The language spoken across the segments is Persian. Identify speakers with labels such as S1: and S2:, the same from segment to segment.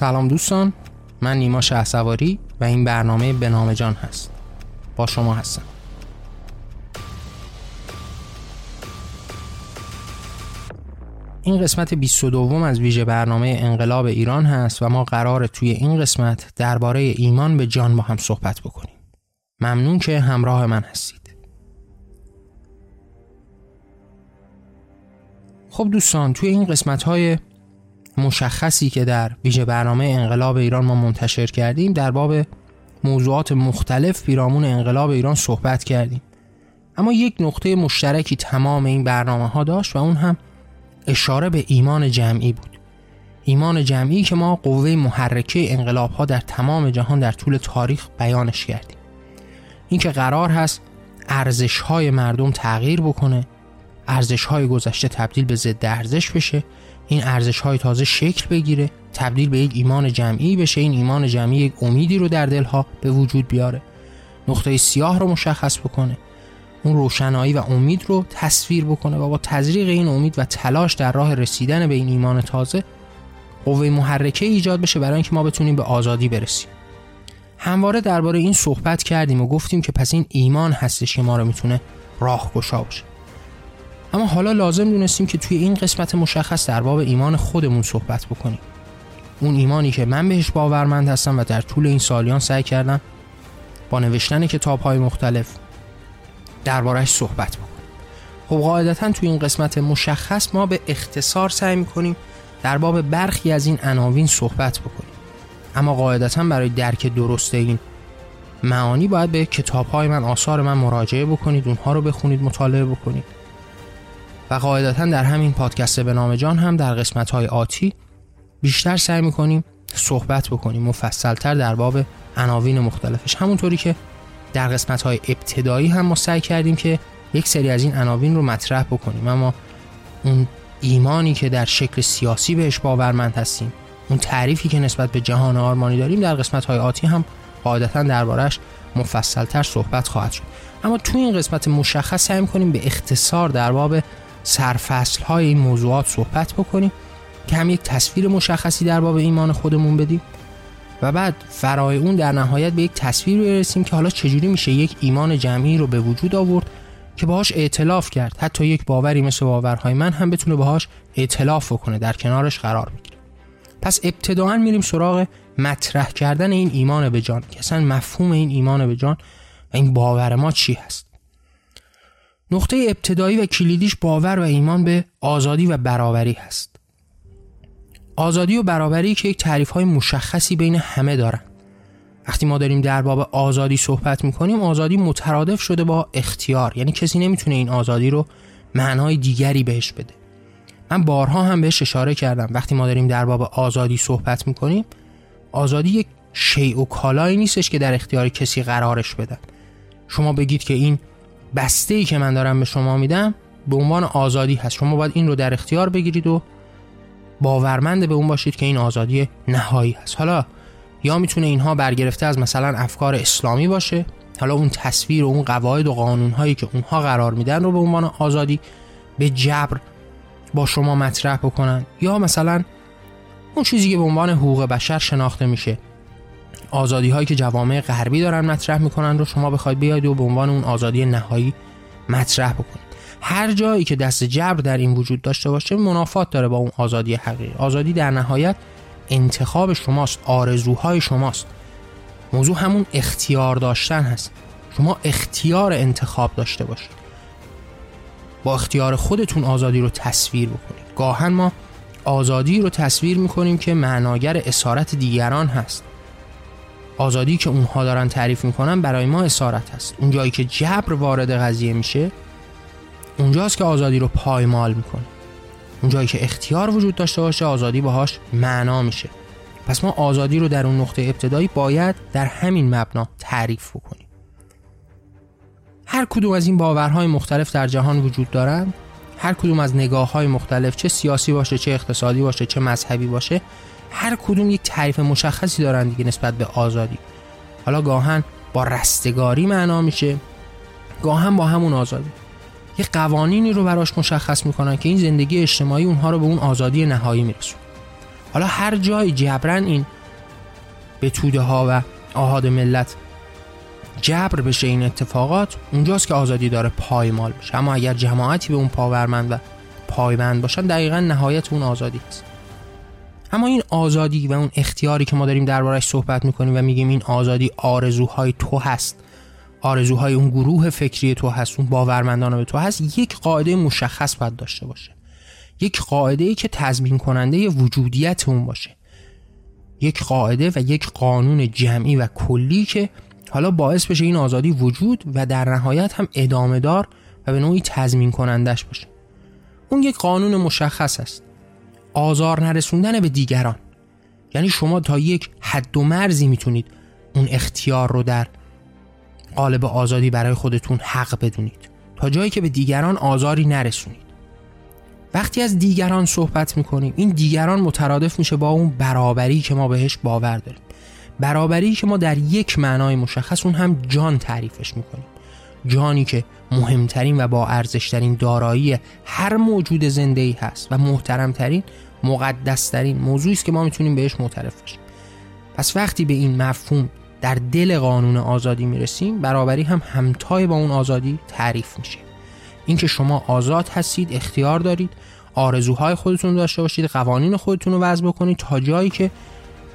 S1: سلام دوستان من نیما شهسواری و این برنامه به نام جان هست. با شما هستم. این قسمت 22 از ویژه برنامه انقلاب ایران هست و ما قرار توی این قسمت درباره ایمان به جان با هم صحبت بکنیم. ممنون که همراه من هستید. خب دوستان توی این قسمت های مشخصی که در ویژه برنامه انقلاب ایران ما منتشر کردیم در باب موضوعات مختلف پیرامون انقلاب ایران صحبت کردیم. اما یک نقطه مشترکی تمام این برنامه ها داشت و اون هم اشاره به ایمان جمعی بود. ایمان جمعی که ما قوه محرکه انقلاب ها در تمام جهان در طول تاریخ بیانش کردیم. این که قرار هست ارزش های مردم تغییر بکنه ارزش های گذشته تبدیل به ضد ارزش بشه این ارزش های تازه شکل بگیره تبدیل به یک ایمان جمعی بشه این ایمان جمعی یک امیدی رو در دلها به وجود بیاره. نقطه سیاه رو مشخص بکنه. اون روشنایی و امید رو تصویر بکنه و با تزریق این امید و تلاش در راه رسیدن به این ایمان تازه قوه محرکه ایجاد بشه برای اینکه ما بتونیم به آزادی برسیم. همواره درباره این صحبت کردیم و گفتیم که پس این ایمان هستش که ما رو می‌تونه راهگشا باشه. اما حالا لازم دونستیم که توی این قسمت مشخص در باب ایمان خودمون صحبت بکنیم. اون ایمانی که من بهش باورمند هستم و در طول این سالیان سعی کردم با نوشتن کتاب های مختلف دربارهش صحبت بکنیم خب قاعدتا توی این قسمت مشخص ما به اختصار سعی می‌کنیم در باب برخی از این عناوین صحبت بکنیم. اما قاعدتا برای درک درست این معانی باید به کتاب های من آثار من مراجعه بکنید اونها رو بخونید مطالعه بکنید. و قاعدتا در همین پادکست به نام جان هم در قسمت های آتی بیشتر سعی می‌کنیم صحبت بکنیم مفصلتر در باب عناوین مختلفش. همونطوری که در قسمت های ابتدایی هم ما سعی کردیم که یک سری از این عناوین رو مطرح بکنیم. اما اون ایمانی که در شکل سیاسی بهش باورمند هستیم اون تعریفی که نسبت به جهان آرمانی داریم در قسمت های آتی هم قاعدتا دربارش مفصلتر صحبت خواهد شد. اما تو این قسمت مشخص سعی کنیم به اختصار در باب سرفصل های این موضوعات صحبت بکنیم که هم یک تصویر مشخصی در باب ایمان خودمون بدیم. و بعد فرای اون در نهایت به یک تصویر برسیم که حالا چجوری میشه یک ایمان جمعی رو به وجود آورد که باهاش اعتلاف کرد. حتی یک باوری مثل باورهای من هم بتونه باهاش اعتلاف بکنه در کنارش قرار بگیره پس ابتداعا میریم سراغ مطرح کردن این ایمان به جان که اصلا مفهوم این ایمان به جان و این باور ما چی هست؟ نقطه ابتدایی و کلیدیش باور و ایمان به آزادی و برابری هست. آزادی و برابری که یک تعریف های مشخصی بین همه دارن. وقتی ما داریم در باب آزادی صحبت می‌کنیم آزادی مترادف شده با اختیار. یعنی کسی نمی‌تونه این آزادی رو معنای دیگری بهش بده. من بارها هم بهش اشاره کردم. وقتی ما داریم در باب آزادی صحبت می‌کنیم آزادی یک شیء و کالایی نیستش که در اختیار کسی قرارش بدن. شما بگید که این بسته ای که من دارم به شما میدم به عنوان آزادی هست. شما باید این رو در اختیار بگیرید و باورمند به اون باشید که این آزادی نهایی هست. حالا یا می‌تونه اینها برگرفته از مثلا افکار اسلامی باشه حالا اون تصویر و اون قواعد و قانون هایی که اونها قرار میدن رو به عنوان آزادی به جبر با شما مطرح بکنن. یا مثلا اون چیزی که به عنوان حقوق بشر شناخته میشه. آزادی هایی که جوامع غربی دارن مطرح می‌کنن رو شما بخواید بیاید و به عنوان اون آزادی نهایی مطرح بکنید. هر جایی که دست جبر در این وجود داشته باشه منافات داره با اون آزادی حقیقی. آزادی در نهایت انتخاب شماست آرزوهای شماست. موضوع همون اختیار داشتن هست. شما اختیار انتخاب داشته باشید. با اختیار خودتون آزادی رو تصویر بکنید. گاهن ما آزادی رو تصویر می‌کنیم که معناگر اسارت دیگران هست. آزادی که اونها دارن تعریف می‌کنن برای ما اسارت هست. اون جایی که جبر وارد قضیه میشه اونجاست که آزادی رو پایمال می‌کنه. اون جایی که اختیار وجود داشته باشه آزادی باهاش معنا میشه. پس ما آزادی رو در اون نقطه ابتدایی باید در همین مبنا تعریف بکنیم. هر کدوم از این باورهای مختلف در جهان وجود دارند هر کدوم از نگاه های مختلف چه سیاسی باشه چه اقتصادی باشه چه مذهبی باشه هر کدوم یک تعریف مشخصی دارن دیگه نسبت به آزادی. حالا گاهن با رستگاری معنا میشه گاهن با همون آزادی. یه قوانینی رو براش مشخص می‌کنن که این زندگی اجتماعی اونها رو به اون آزادی نهایی میرسون حالا هر جای جبران این به توده ها و آهاد ملت جبر بشه این اتفاقات اونجاست که آزادی داره پایمال بشه. اما اگر جماعتی به اون پاورمند و پایبند باشن دقیقا نهایت اون آزادی است. اما این آزادی و اون اختیاری که ما داریم دربارش صحبت می‌کنیم و میگیم این آزادی آرزوهای تو هست. آرزوهای اون گروه فکری تو هست اون باورمندان به تو هست. یک قاعده مشخص باید داشته باشه. یک قاعده ای که تضمین کننده وجودیت اون باشه. یک قاعده و یک قانون جمعی و کلی که حالا باعث بشه این آزادی وجود و در نهایت هم ادامه دار و به نوعی تضمین کنندش باشه. اون یک قانون مشخص است. آزار نرسوندن به دیگران. یعنی شما تا یک حد و مرزی می‌تونید اون اختیار رو در قالب آزادی برای خودتون حق بدونید. تا جایی که به دیگران آزاری نرسونید. وقتی از دیگران صحبت می‌کنیم این دیگران مترادف میشه با اون برابری که ما بهش باور داریم. برابری که ما در یک معنای مشخص اون هم جان تعریفش می‌کنیم. جانی که مهمترین و با ارزشترین دارایی هر موجود زنده ای هست و محترمترین مقدسترین موضوعی است که ما می‌تونیم بهش معترف بشیم پس وقتی به این مفهوم در دل قانون آزادی می‌رسیم برابری هم همتای با اون آزادی تعریف میشه. اینکه شما آزاد هستید اختیار دارید آرزوهای خودتون داشته باشید قوانین خودتون رو وضع بکنید تا جایی که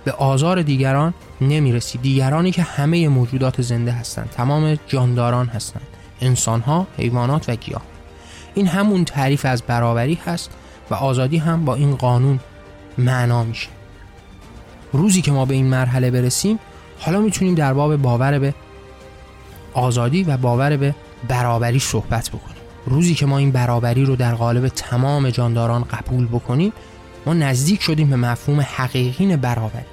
S1: به آزار دیگران نمی‌رسید. دیگرانی که همه موجودات زنده هستند تمام جانداران هستند انسانها حیوانات و گیاه. این همون تعریف از برابری هست و آزادی هم با این قانون معنا میشه. روزی که ما به این مرحله برسیم حالا می‌تونیم در باب باور به آزادی و باور به برابری صحبت بکنیم. روزی که ما این برابری رو در قالب تمام جانداران قبول بکنیم ما نزدیک شدیم به مفهوم حقیقین برابری.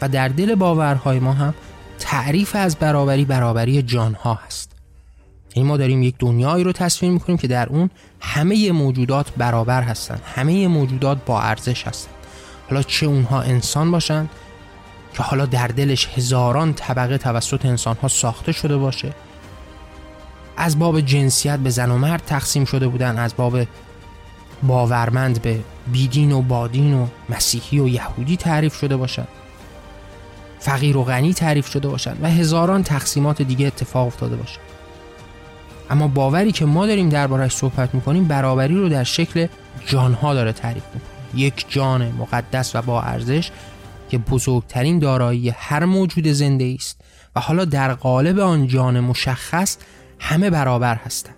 S1: و در دل باورهای ما هم تعریف از برابری برابری جانها هست. یعنی ما داریم یک دنیایی رو تصویر می‌کنیم که در اون همه موجودات برابر هستند همه موجودات با ارزش هستند حالا چه اونها انسان باشند که حالا در دلش هزاران طبقه توسط انسانها ساخته شده باشه. از باب جنسیت به زن و مرد تقسیم شده بودن از باب باورمند به بیدین و بادین و مسیحی و یهودی تعریف شده باشد فقیر و غنی تعریف شده باشند و هزاران تقسیمات دیگه اتفاق افتاده باشه. اما باوری که ما داریم دربارش صحبت می‌کنیم برابری رو در شکل جانها داره تعریف می‌کنه. یک جان مقدس و با ارزش که بزرگترین دارایی هر موجود زنده است و حالا در قالب آن جان مشخص همه برابر هستند.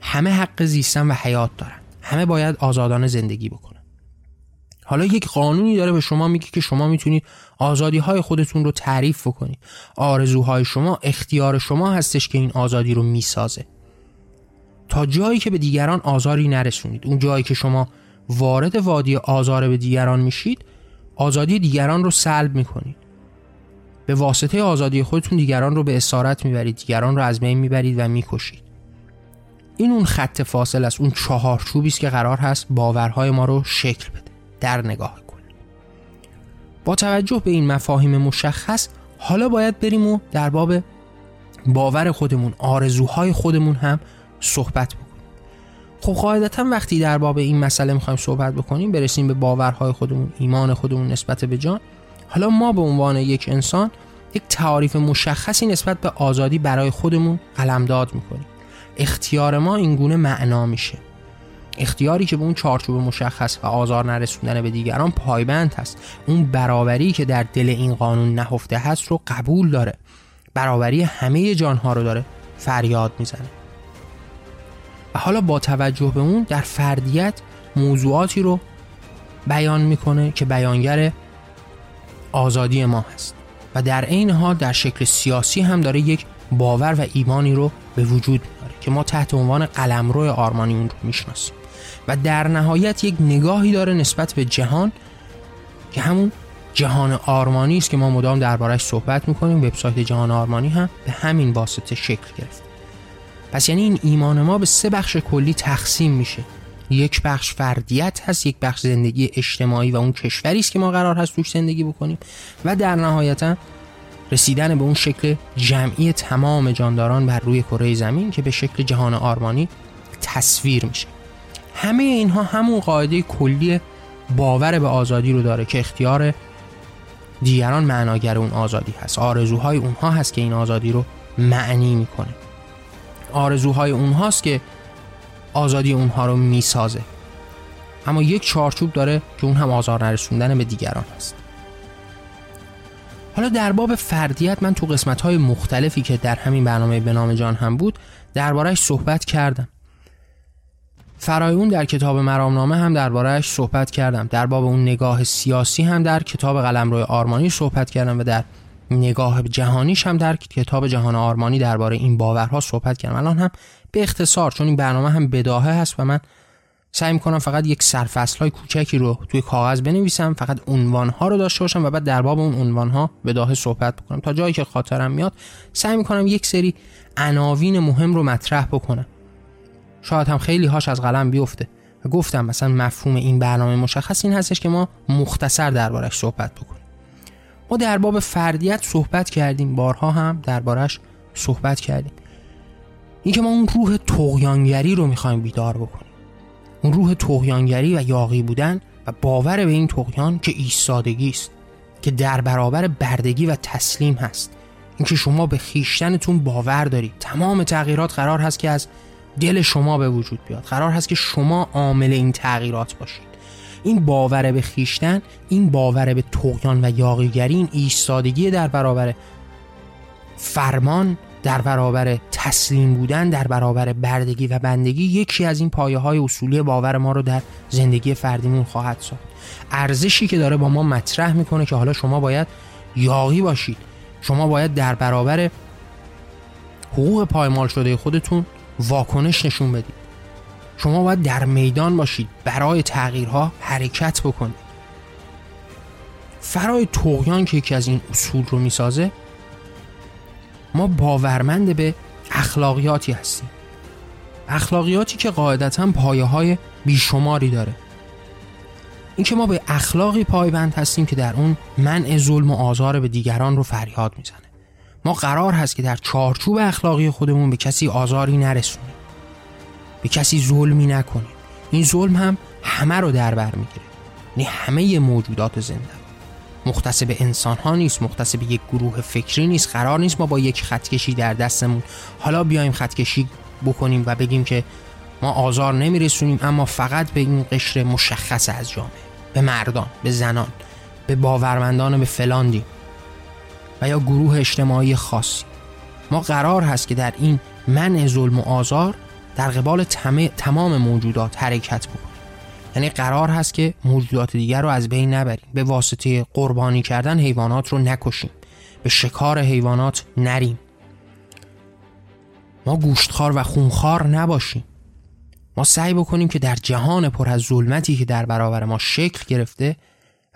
S1: همه حق زیستن و حیات دارند. همه باید آزادانه زندگی بکنن حالا یک قانونی داره به شما میگه که شما می‌تونید آزادی های خودتون رو تعریف بکنید آرزوهای شما اختیار شما هستش که این آزادی رو می‌سازه. تا جایی که به دیگران آزاری نرسونید. اون جایی که شما وارد وادی آزار به دیگران میشید آزادی دیگران رو سلب می‌کنید. به واسطه آزادی خودتون دیگران رو به اسارت می‌برید دیگران رو از بین می‌برید و می‌کشید. این اون خط فاصل است اون چهارچوبی است که قرار هست باورهای ما رو شکل بده. در نگاه کن. با توجه به این مفاهیم مشخص حالا باید بریم و در باب باور خودمون آرزوهای خودمون هم صحبت بکنیم. خب قاعدتا وقتی در باب این مسئله می‌خوایم صحبت بکنیم برسیم به باورهای خودمون ایمان خودمون نسبت به جان. حالا ما به عنوان یک انسان یک تعاریف مشخصی نسبت به آزادی برای خودمون قلمداد می‌کنیم. اختیار ما اینگونه معنا میشه. اختیاری که به اون چارچوب مشخص و آزار نرسوندن به دیگران پایبند هست. اون برابری که در دل این قانون نهفته هست رو قبول داره. برابری همه جانها رو داره فریاد می‌زنه. و حالا با توجه به اون در فردیت موضوعاتی رو بیان می‌کنه که بیانگر آزادی ما هست. و در عین حال در شکل سیاسی هم داره یک باور و ایمانی رو به وجود میاره که ما تحت عنوان قلمرو آرمانی اون رو می‌شناسیم. و در نهایت یک نگاهی داره نسبت به جهان که همون جهان آرمانی است که ما مدام دربارش صحبت می‌کنیم. وبسایت جهان آرمانی هم به همین واسطه شکل گرفت. پس یعنی این ایمان ما به سه بخش کلی تقسیم میشه. یک بخش فردیت هست یک بخش زندگی اجتماعی و اون کشوری است که ما قرار هست توش زندگی بکنیم و در نهایتا رسیدن به اون شکل جمعی تمام جانداران بر روی کره زمین که به شکل جهان آرمانی تصویر میشه. همه اینها همون قاعده کلی باور به آزادی رو داره که اختیار دیگران معناگر اون آزادی هست. آرزوهای اونها هست که این آزادی رو معنی می‌کنه. آرزوهای اونهاست که آزادی اونها رو می‌سازه. اما یک چارچوب داره که اون هم آزار نرسوندن به دیگران هست. حالا در باب فردیت من تو قسمت های مختلفی که در همین برنامه به نام جان هم بود دربارهش صحبت کردم. فرای اون در کتاب مرامنامه هم دربارهش صحبت کردم. در باب اون نگاه سیاسی هم در کتاب قلمرو آرمانی صحبت کردم و در نگاه جهانیش هم در کتاب جهان آرمانی درباره این باورها صحبت کردم. الان هم به اختصار چون این برنامه هم بداهه هست و من سعی می‌کنم فقط یک سرفصل های کوچکی رو توی کاغذ بنویسم فقط عنوان ها رو داشته باشم و بعد در باب اون عنوان ها بداهه صحبت بکنم. تا جایی که خاطرم میاد سعی می‌کنم یک سری عناوین مهم رو مطرح بکنم. شاید هم خیلی هاش از قلم بیفته. و گفتم مثلا مفهوم این برنامه مشخص این هستش که ما مختصر دربارش صحبت بکنیم. ما در باب فردیت صحبت کردیم. بارها هم دربارش صحبت کردیم. اینکه ما اون روح تقیانگری رو می‌خوایم بیدار بکنیم. اون روح تقیانگری و یاقی بودن و باور به این تقیان که ایستادگی است که در برابر بردگی و تسلیم هست. اینکه شما به خیشتنتون باور دارید. تمام تغییرات قرار هست که از دل شما به وجود بیاد. قرار هست که شما عامل این تغییرات باشید. این باور به خیشتن این باور به تقیان و یاقیگری این ایستادگی در برابر فرمان در برابر تسلیم بودن در برابر بردگی و بندگی یکی از این پایه های اصولی باور ما رو در زندگی فردیمون خواهد ساخت. ارزشی که داره با ما مطرح می‌کنه که حالا شما باید یاقی باشید. شما باید در برابر حقوق پایمال شده خودتون واکنش نشون بدید. شما باید در میدان باشید برای تغییرها حرکت بکنید. فرای توغیان که یکی از این اصول رو می‌سازه ما باورمند به اخلاقیاتی هستیم. اخلاقیاتی که قاعدتا پایه های بیشماری داره. اینکه ما به اخلاقی پایبند هستیم که در اون منع ظلم و آزار به دیگران رو فریاد می‌زنه. ما قرار هست که در چارچوب اخلاقی خودمون به کسی آزاری نرسونیم. به کسی ظلمی نکنیم. این ظلم هم همه رو در بر می‌گیره. یعنی همه موجودات زنده مختص به انسان ها نیست مختص به یک گروه فکری نیست قرار نیست ما با یک خطکشی در دستمون. حالا بیایم خطکشی بکنیم و بگیم که ما آزار نمیرسونیم اما فقط به این قشر مشخص از جامعه به مردان به زنان به باورمندان به فلاندیم و یا گروه اجتماعی خاصی ما قرار هست که در این منع ظلم و آزار در قبال تمام موجودات حرکت بکنیم. یعنی قرار هست که موجودات دیگر رو از بین نبریم. به واسطه قربانی کردن حیوانات رو نکشیم. به شکار حیوانات نریم. ما گوشتخوار و خونخوار نباشیم. ما سعی بکنیم که در جهان پر از ظلمتی که در برابر ما شکل گرفته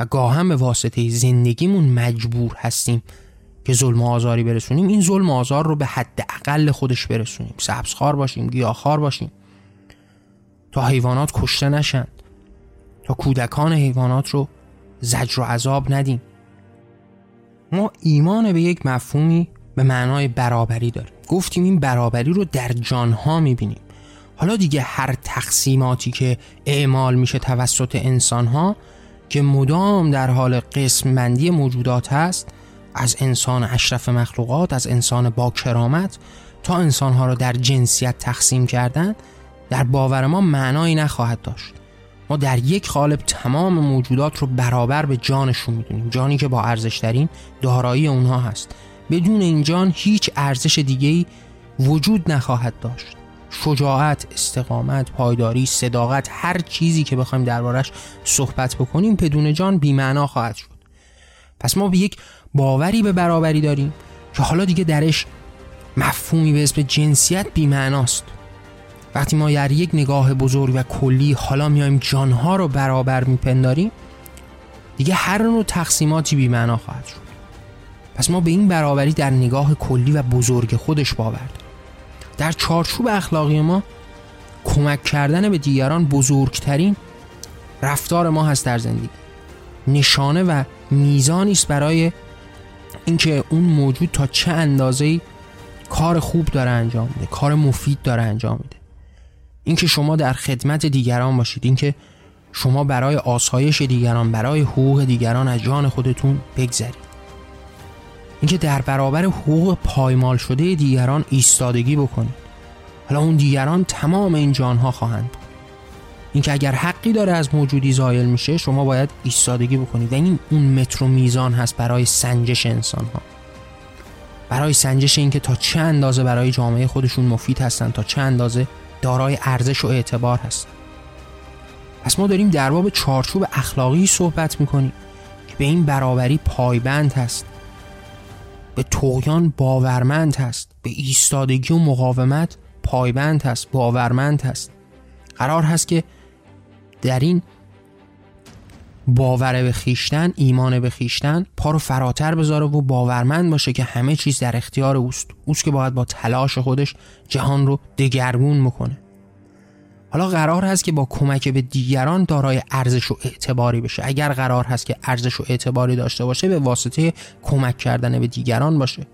S1: و گاهم به واسطه زندگیمون مجبور هستیم که ظلم و آزاری برسونیم این ظلم و آزار رو به حد اقل خودش برسونیم. سبزخوار باشیم گیاهخوار باشیم. تا حیوانات کشته نشند تا کودکان حیوانات رو زجر و عذاب ندیم. ما ایمان به یک مفهومی به معنای برابری داریم. گفتیم این برابری رو در جانها می‌بینیم. حالا دیگه هر تقسیماتی که اعمال میشه توسط انسانها که مدام در حال قسم بندی موجودات هست از انسان اشرف مخلوقات از انسان با کرامت تا انسانها را در جنسیت تقسیم کردن در باور ما معنایی نخواهد داشت. ما در یک قالب تمام موجودات رو برابر به جانشون می‌دونیم. جانی که با ارزشترین دارایی اونها هست. بدون این جان هیچ ارزش دیگهی وجود نخواهد داشت. شجاعت، استقامت، پایداری، صداقت هر چیزی که بخوایم دربارش صحبت بکنیم بدون جان بیمعنا خواهد شد. پس ما به یک باوری به برابری داریم که حالا دیگه درش مفهومی به اسم جنسیت بیمعناست. وقتی ما در یک نگاه بزرگ و کلی حالا میایم جانها رو برابر میپنداریم دیگه هر نوع تقسیماتی بیمعنا خواهد شد. پس ما به این برابری در نگاه کلی و بزرگ خودش باور داریم. در چارچوب اخلاقی ما کمک کردن به دیگران بزرگترین رفتار ما هست در زندگی. نشانه و میزانی است برای اینکه اون موجود تا چه اندازه کار خوب داره انجام میده کار مفید داره انجام میده. اینکه شما در خدمت دیگران باشید اینکه شما برای آسایش دیگران برای حقوق دیگران از جان خودتون بگذرید. اینکه در برابر حقوق پایمال شده دیگران ایستادگی بکنید. حالا اون دیگران تمام این جانها خواهند اینکه اگر حقی داره از موجودی زایل میشه شما باید ایستادگی بکنید. و این اون متر و میزان هست برای سنجش انسان ها برای سنجش اینکه تا چه اندازه برای جامعه خودشون مفید هستن تا چه اندازه دارای ارزش و اعتبار هستن. پس ما داریم در باب چارچوب اخلاقی صحبت می‌کنیم که به این برابری پایبند هست به تویان باورمند هست به ایستادگی و مقاومت پایبند هست باورمند هست. قرار هست که در این باور به خیشتن ایمان به خیشتن پا رو فراتر بذاره و باورمند باشه که همه چیز در اختیار اوست. اوست که باید با تلاش خودش جهان رو دگرگون می‌کنه حالا قرار هست که با کمک به دیگران دارای ارزش و اعتباری بشه. اگر قرار هست که ارزش و اعتباری داشته باشه به واسطه کمک کردن به دیگران باشه.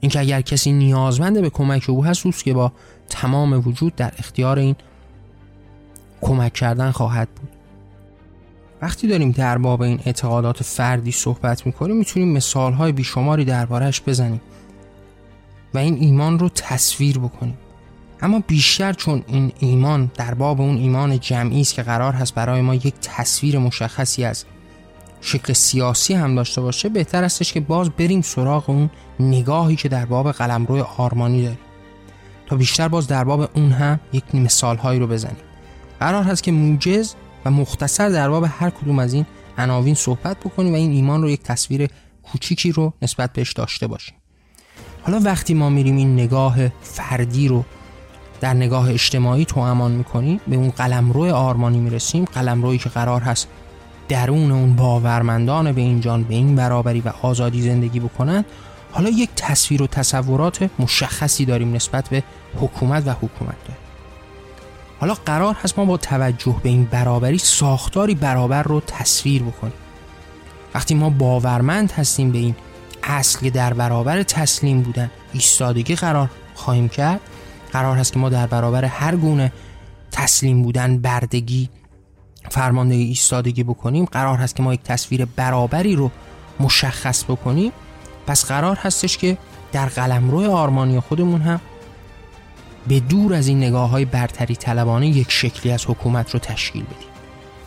S1: اینکه اگر کسی نیازمند به کمک او هست اوست که با تمام وجود در اختیار این کمک کردن خواهد بود. وقتی داریم در باب این اعتقادات فردی صحبت می‌کنیم می‌تونیم مثالهای بیشماری دربارهش بزنیم و این ایمان رو تصویر بکنیم. اما بیشتر چون این ایمان در باب اون ایمان جمعی است که قرار هست برای ما یک تصویر مشخصی از شکل سیاسی هم داشته باشه بهتر استش که باز بریم سراغ اون نگاهی که در باب قلمرو آرمانی داریم. تا بیشتر باز در باب اون هم یک مثالهایی رو بزنیم. قرار هست که موجز و مختصر در باب هر کدوم از این عناوین صحبت بکنیم و این ایمان رو یک تصویر کوچیکی رو نسبت بهش داشته باشیم. حالا وقتی ما میریم این نگاه فردی رو در نگاه اجتماعی تو امان می‌کنیم به اون قلمرو آرمانی می‌رسیم قلمرویی که قرار هست درون اون باورمندان به این جان به این برابری و آزادی زندگی بکنن حالا یک تصویر و تصورات مشخصی داریم نسبت به حکومت و حکومت داریم. حالا قرار هست ما با توجه به این برابری ساختاری برابر رو تصویر بکنیم. وقتی ما باورمند هستیم به این اصل که در برابر تسلیم بودن ایستادگی قرار خواهیم کرد قرار هست که ما در برابر هر گونه تسلیم بودن بردگی فرماندهی ایستادگی بکنیم قرار هست که ما یک تصویر برابری رو مشخص بکنیم. پس قرار هستش که در قلمرو آرمانی خودمون هم به دور از این نگاه های برتری طلبانه یک شکلی از حکومت رو تشکیل بدیم.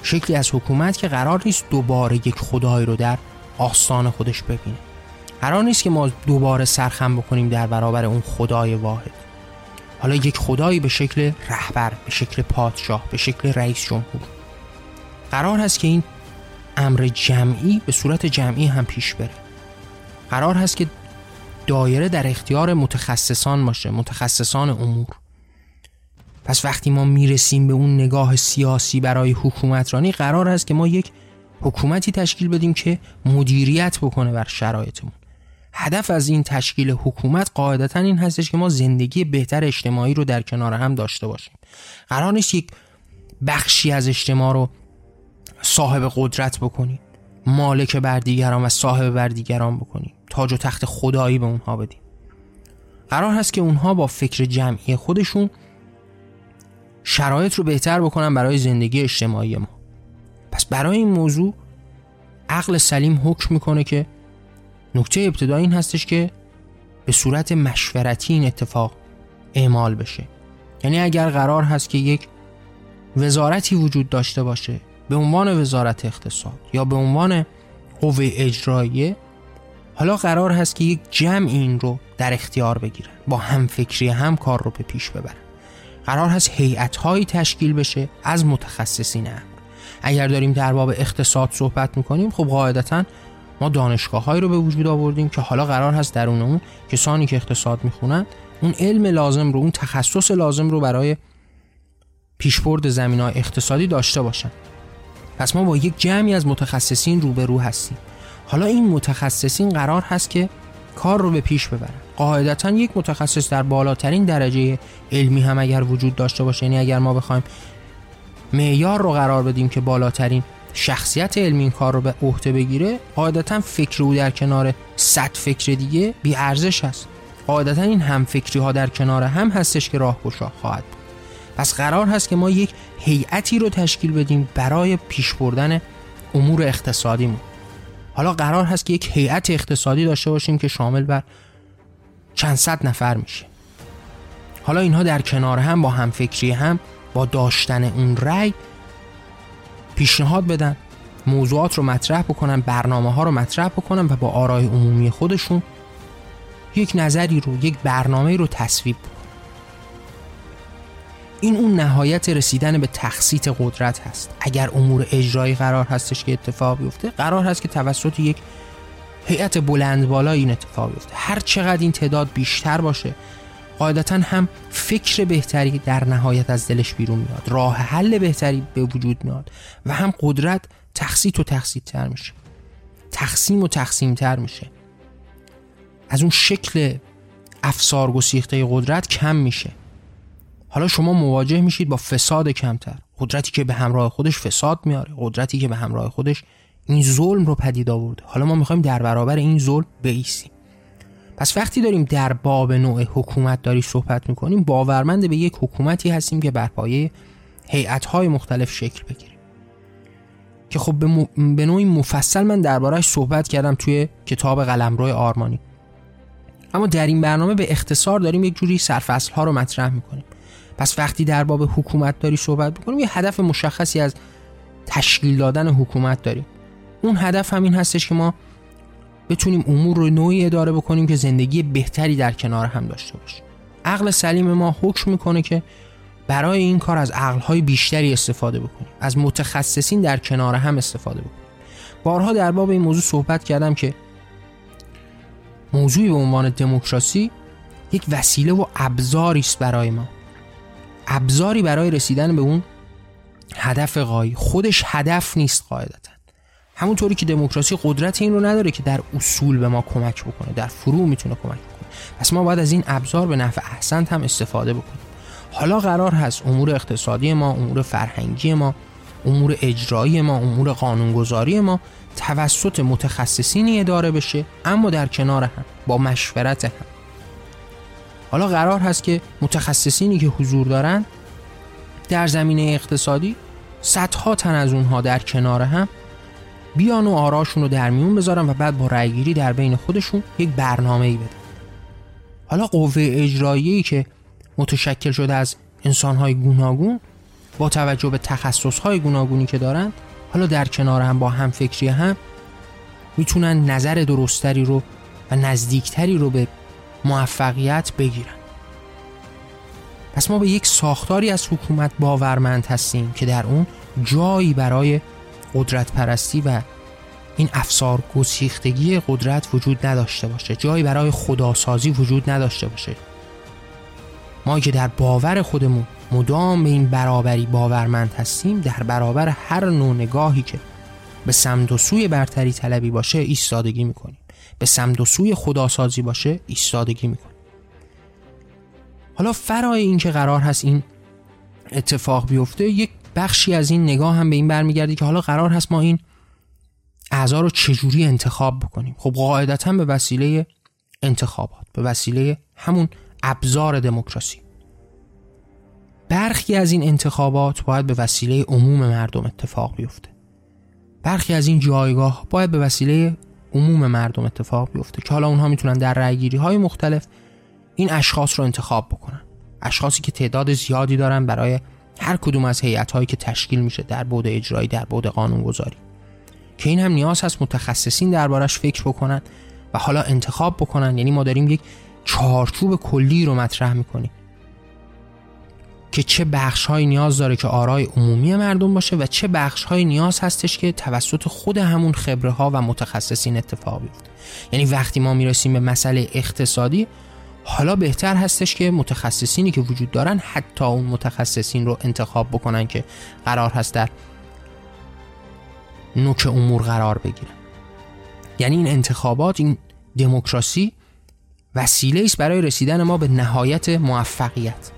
S1: شکلی از حکومت که قرار نیست دوباره یک خدای رو در آستان خودش ببینه. قرار نیست که ما دوباره سرخم بکنیم در برابر اون خدای واحد. حالا یک خدایی به شکل رهبر به شکل پادشاه به شکل رئیس جمهور. قرار هست که این امر جمعی به صورت جمعی هم پیش بره. قرار هست که دایره در اختیار متخصصان باشه متخصصان امور. پس وقتی ما می‌رسیم به اون نگاه سیاسی برای حکومترانی قرار است که ما یک حکومتی تشکیل بدیم که مدیریت بکنه بر شرایطمون. هدف از این تشکیل حکومت قاعدتا این هستش که ما زندگی بهتر اجتماعی رو در کنار هم داشته باشیم. قرار نیست یک بخشی از اجتماع رو صاحب قدرت بکنیم. مالک بر دیگران و صاحب بر دیگران بکنیم. تاج و تخت خدایی به اونها بدیم. قرار هست که اونها با فکر جمعی خودشون شرایط رو بهتر بکنن برای زندگی اجتماعی ما. پس برای این موضوع عقل سلیم حکم می‌کنه که نکته ابتدایی این هستش که به صورت مشورتی این اتفاق اعمال بشه. یعنی اگر قرار هست که یک وزارتی وجود داشته باشه به عنوان وزارت اقتصاد یا به عنوان قوه اجراییه حالا قرار هست که یک جمع این رو در اختیار بگیرن با هم فکری هم کار رو به پیش ببرن. قرار هست هیئت هایی تشکیل بشه از متخصصین هم اگر داریم در باب اقتصاد صحبت می‌کنیم خب قاعدتا ما دانشگاه هایی رو به وجود آوردیم که حالا قرار هست در اون کسانی که اقتصاد می‌خونن اون علم لازم رو اون تخصص لازم رو برای پیشبرد زمین های اقتصادی داشته باشن. پس ما با یک جمعی از متخصصین روبرو هستیم. حالا این متخصصین قرار هست که کار رو به پیش ببرن. قاعدتا یک متخصص در بالاترین درجه علمی هم اگر وجود داشته باشه یعنی اگر ما بخوایم معیار رو قرار بدیم که بالاترین شخصیت علمی این کار رو به عهده بگیره قاعدتا فکر او در کنار صد فکر دیگه بی ارزش هست. قاعدتا این هم فکری ها در کنار هم هستش که راه خواهد بود. پس قرار هست که ما یک هیئتی رو تشکیل بدیم برای پیش بردن امور اقتصادیمون حالا قرار هست که یک هیئت اقتصادی داشته باشیم که شامل بر چند صد نفر میشه. حالا اینها در کنار هم با همفکری هم با داشتن اون رأی پیشنهاد بدن موضوعات رو مطرح بکنن برنامه ها رو مطرح بکنن و با آرای عمومی خودشون یک نظری رو یک برنامه رو تصویب بکنن. این اون نهایت رسیدن به تخصیت قدرت هست. اگر امور اجرایی قرار هستش که اتفاق بیفته قرار هست که توسط یک هیئت بلند بالا این اتفاق بیفته. هر چقدر این تعداد بیشتر باشه قاعدتا هم فکر بهتری در نهایت از دلش بیرون میاد. راه حل بهتری به وجود میاد و هم قدرت تخصیت و تخصیت تر میشه. تقسیم و تقسیم تر میشه. از اون شکل افسار گسیخته قدرت کم میشه. حالا شما مواجه میشید با فساد کمتر. قدرتی که به همراه خودش فساد میاره. قدرتی که به همراه خودش این ظلم رو پدید آورده حالا ما می‌خوایم در برابر این ظلم بیسیم پس وقتی داریم در باب نوع حکومت داری صحبت می‌کنیم باورمند به یک حکومتی هستیم که بر پایه هیئت‌های مختلف شکل بگیره که خب به, نوعی مفصل من دربارهش صحبت کردم توی کتاب قلمرو آرمانی. اما در این برنامه به اختصار داریم یک جوری سرفصل ها رو مطرح می‌کنیم. پس وقتی در باب حکومت داری صحبت می‌کنیم یه هدف مشخصی از تشکیل دادن حکومت داریم. اون هدف همین هستش که ما بتونیم امور رو نوعی اداره بکنیم که زندگی بهتری در کنار هم داشته باشیم. عقل سلیم ما حکم می‌کنه که برای این کار از عقلهای بیشتری استفاده بکنیم. از متخصصین در کنار هم استفاده بکنیم. بارها در باب این موضوع صحبت کردم که موضوعی به عنوان دموکراسی یک وسیله و ابزاری است برای ما. ابزاری برای رسیدن به اون هدف قایی خودش هدف نیست قاعدتا. همونطوری که دموکراسی قدرت این رو نداره که در اصول به ما کمک بکنه در فروع می‌تونه کمک بکنه. پس ما باید از این ابزار به نفع احسن هم استفاده بکنیم. حالا قرار هست امور اقتصادی ما امور فرهنگی ما امور اجرایی ما امور قانونگذاری ما توسط متخصصینی اداره بشه اما در کنار هم با مشورت هم. حالا قرار هست که متخصصینی که حضور دارن در زمینه اقتصادی صدها تن از اونها در کنار هم بیان و آراشون رو در میون بذارن و بعد با رأیگیری در بین خودشون یک برنامه ای بدن. حالا قوه اجرایی که متشکل شده از انسانهای گوناگون با توجه به تخصصهای گوناگونی که دارند حالا در کنار هم با هم فکری هم می‌تونن نظر درستری رو و نزدیکتری رو به موفقیت بگیرن. پس ما به یک ساختاری از حکومت باورمند هستیم که در اون جایی برای قدرت پرستی و این افسار گسیختگی قدرت وجود نداشته باشه جایی برای خداسازی وجود نداشته باشه. ما که در باور خودمون مدام به این برابری باورمند هستیم در برابر هر نوع نگاهی که به سمت و سوی برتری طلبی باشه ایستادگی می‌کنیم. به سمت و سوی خداسازی باشه ایستادگی می‌کنیم حالا فرای این که قرار هست این اتفاق بیفته یک بخشی از این نگاه هم به این برمیگرده که حالا قرار هست ما این اعضا رو چجوری انتخاب بکنیم. خب قاعدتا به وسیله انتخابات به وسیله همون ابزار دموکراسی. برخی از این انتخابات باید به وسیله عموم مردم اتفاق بیفته. برخی از این جایگاه باید به وسیله عموم مردم اتفاق بیفته که حالا اونها می‌تونن در رأیگیری های مختلف این اشخاص رو انتخاب بکنن. اشخاصی که تعداد زیادی دارن برای هر کدوم از هیئت هایی که تشکیل میشه در بود اجرایی در بود قانونگذاری. که این هم نیاز هست متخصصین دربارش فکر بکنن و حالا انتخاب بکنن. یعنی ما داریم یک چارچوب کلی رو مطرح می‌کنیم. که چه بخش های نیاز داره که آرای عمومی مردم باشه و چه بخش های نیاز هستش که توسط خود همون خبره ها و متخصصین اتفاق بیفته. یعنی وقتی ما می‌رسیم به مسئله اقتصادی حالا بهتر هستش که متخصصینی که وجود دارن حتی اون متخصصین رو انتخاب بکنن که قرار هست در نوک امور قرار بگیرن. یعنی این انتخابات این دموکراسی وسیله است برای رسیدن ما به نهایت موفقیت.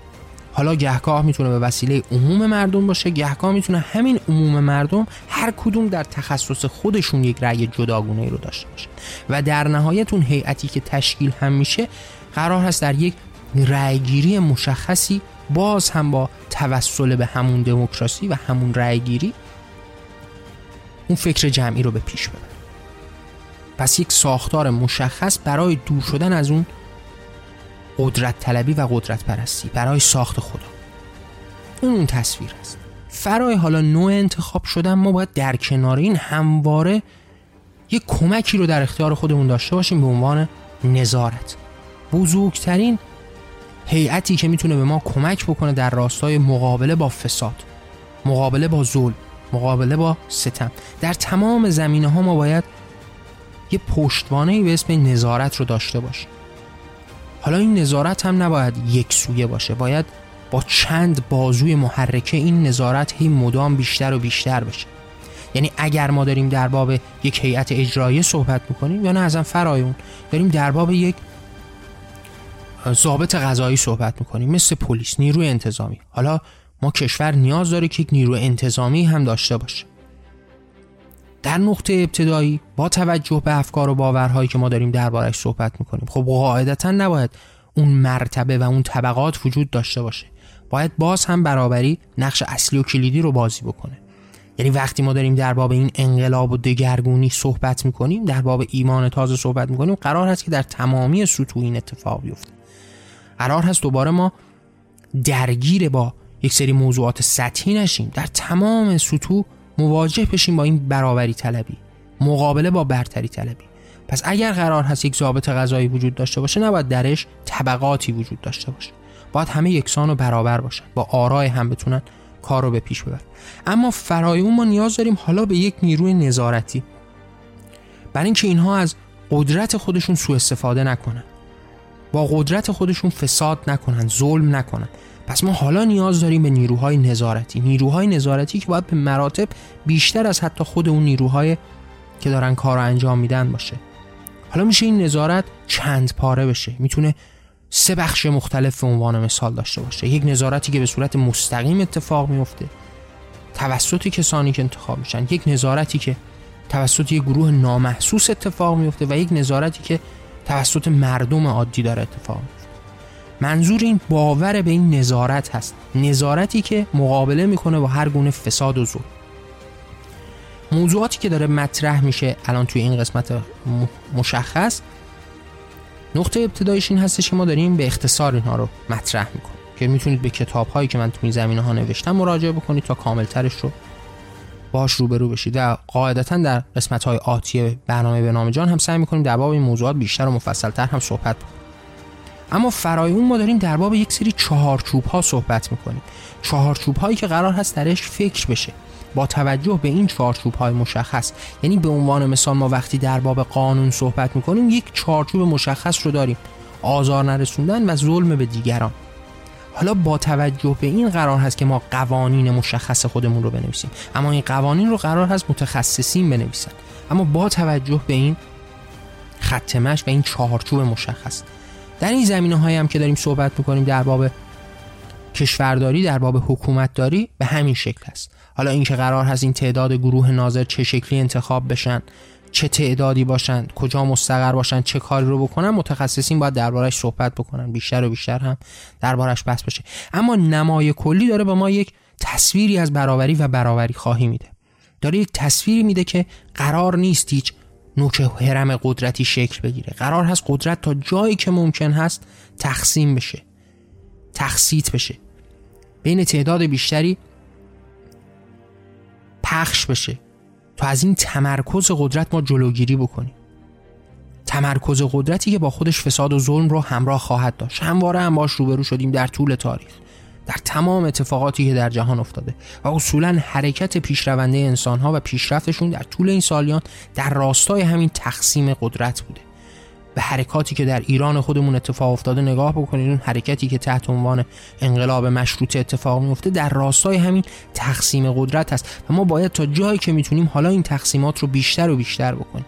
S1: حالا گهگاه می‌تونه به وسیله عموم مردم باشه گهگاه می‌تونه همین عموم مردم هر کدوم در تخصص خودشون یک رأی جداگونه رو داشته باشه. و در نهایت اون هیئتی که تشکیل هم میشه قرار هست در یک رأیگیری مشخصی باز هم با توسل به همون دموکراسی و همون رأی گیری اون فکر جمعی رو به پیش ببر پس یک ساختار مشخص برای دور شدن از اون قدرت طلبی و قدرت پرستی برای ساخت خدا. اون تصویر است. فرای حالا نوع انتخاب شدن ما باید در کنار این همواره یک کمکی رو در اختیار خودمون داشته باشیم به عنوان نظارت. بزرگترین هیئتی که می‌تونه به ما کمک بکنه در راستای مقابله با فساد مقابله با ظلم مقابله با ستم. در تمام زمینه ها ما باید یه پشتوانه به اسم نظارت رو داشته باشیم. حالا این نظارت هم نباید یک سویه باشه. باید با چند بازوی محرکه این نظارت هی مدام بیشتر و بیشتر بشه. یعنی اگر ما داریم در باب یک هیئت اجرایی صحبت می‌کنیم یا نه ازم فرایون داریم در باب یک ضابط غذایی صحبت می‌کنیم مثل پلیس نیروی انتظامی. حالا ما کشور نیاز داره که یک نیروی انتظامی هم داشته باشه. در نقطه ابتدایی با توجه به افکار و باورهایی که ما داریم دربارش صحبت می‌کنیم خب قاعدتا نباید اون مرتبه و اون طبقات وجود داشته باشه. باید باز هم برابری نقش اصلی و کلیدی رو بازی بکنه. یعنی وقتی ما داریم در باب این انقلاب و دگرگونی صحبت می‌کنیم در باب ایمان تازه صحبت می‌کنیم قرار هست که در تمامی سطوح این اتفاق بیفته. قرار هست دوباره ما درگیر با یک سری موضوعات سطحی نشیم. در تمام سطوح مواجه بشیم با این برابری طلبی. مقابله با برتری طلبی. پس اگر قرار هست یک ضابط غذایی وجود داشته باشه نباید درش طبقاتی وجود داشته باشه. باید همه یکسان و برابر باشن. با آرای هم بتونن کار رو به پیش ببرن. اما فرای اون ما نیاز داریم حالا به یک نیروی نظارتی. برای اینکه اینها از قدرت خودشون سوء استفاده نکنن. با قدرت خودشون فساد نکنن ظلم نکنن. پس ما حالا نیاز داریم به نیروهای نظارتی. نیروهای نظارتی که باید به مراتب بیشتر از حتی خود اون نیروهای که دارن کار رو انجام میدن باشه. حالا میشه این نظارت چند پاره بشه. می‌تونه سه بخش مختلف به عنوان مثال داشته باشه. یک نظارتی که به صورت مستقیم اتفاق میفته. توسط کسانی که انتخاب میشن. یک نظارتی که توسط یک گروه نامحسوس اتفاق میفته و یک نظارتی که توسط مردم عادی داره اتفاق میفته. منظور این باور به این نظارت هست. نظارتی که مقابله می‌کنه با هر گونه فساد و ظلم. موضوعاتی که داره مطرح میشه الان توی این قسمت مشخص نقطه ابتدایش این هستش که ما داریم به اختصار اینها رو مطرح می‌کنیم که می‌تونید به کتاب هایی که من توی زمینه ها نوشتم مراجعه بکنید تا کاملترش رو باش روبرو بشید. و قاعدتا در قسمت های آتی برنامه به نام جان هم سعی می‌کنیم در باب این موضوعات بیشتر و مفصلتر هم صحبت بکنیم. اما فرای اون ما داریم در باب یک سری چهارچوب ها صحبت می‌کنیم. چهارچوب هایی که قرار هست درش فکر بشه. با توجه به این چارچوب های مشخص یعنی به عنوان مثال ما وقتی در باب قانون صحبت می‌کنیم یک چارچوب مشخص رو داریم. آزار نرسوندن و ظلم به دیگران. حالا با توجه به این قرار هست که ما قوانین مشخص خودمون رو بنویسیم. اما این قوانین رو قرار هست متخصصین بنویسن. اما با توجه به این ختمش و این چهارچوب مشخص در این زمینه هایی هم که داریم صحبت می‌کنیم در باب کشورداری در باب حکومتداری به همین شکل است. حالا اینکه قرار هست این تعداد گروه ناظر چه شکلی انتخاب بشن چه تعدادی باشند کجا مستقر باشند چه کاری رو بکنن متخصصین باید دربارش صحبت بکنن. بیشتر و بیشتر هم دربارش بحث بشه. اما نمای کلی داره به ما یک تصویری از برابری و برابری خواهی میده. داره یک تصویری میده که قرار نیست هیچ نوک هرم قدرتی شکل بگیره. قرار هست قدرت تا جایی که ممکن هست تقسیم بشه. تخصیت بشه. بین تعداد بیشتری پخش بشه. تا از این تمرکز قدرت ما جلوگیری بکنیم. تمرکز قدرتی که با خودش فساد و ظلم رو همراه خواهد داشت. همواره هم باش روبرو شدیم در طول تاریخ. در تمام اتفاقاتی که در جهان افتاده و اصولا حرکت پیشرونده انسان ها و پیشرفتشون در طول این سالیان در راستای همین تقسیم قدرت بوده. به حرکاتی که در ایران خودمون اتفاق افتاده نگاه بکنید اون حرکتی که تحت عنوان انقلاب مشروطه اتفاق میفته در راستای همین تقسیم قدرت هست و ما باید تا جایی که می‌تونیم حالا این تقسیمات رو بیشتر و بیشتر بکنیم.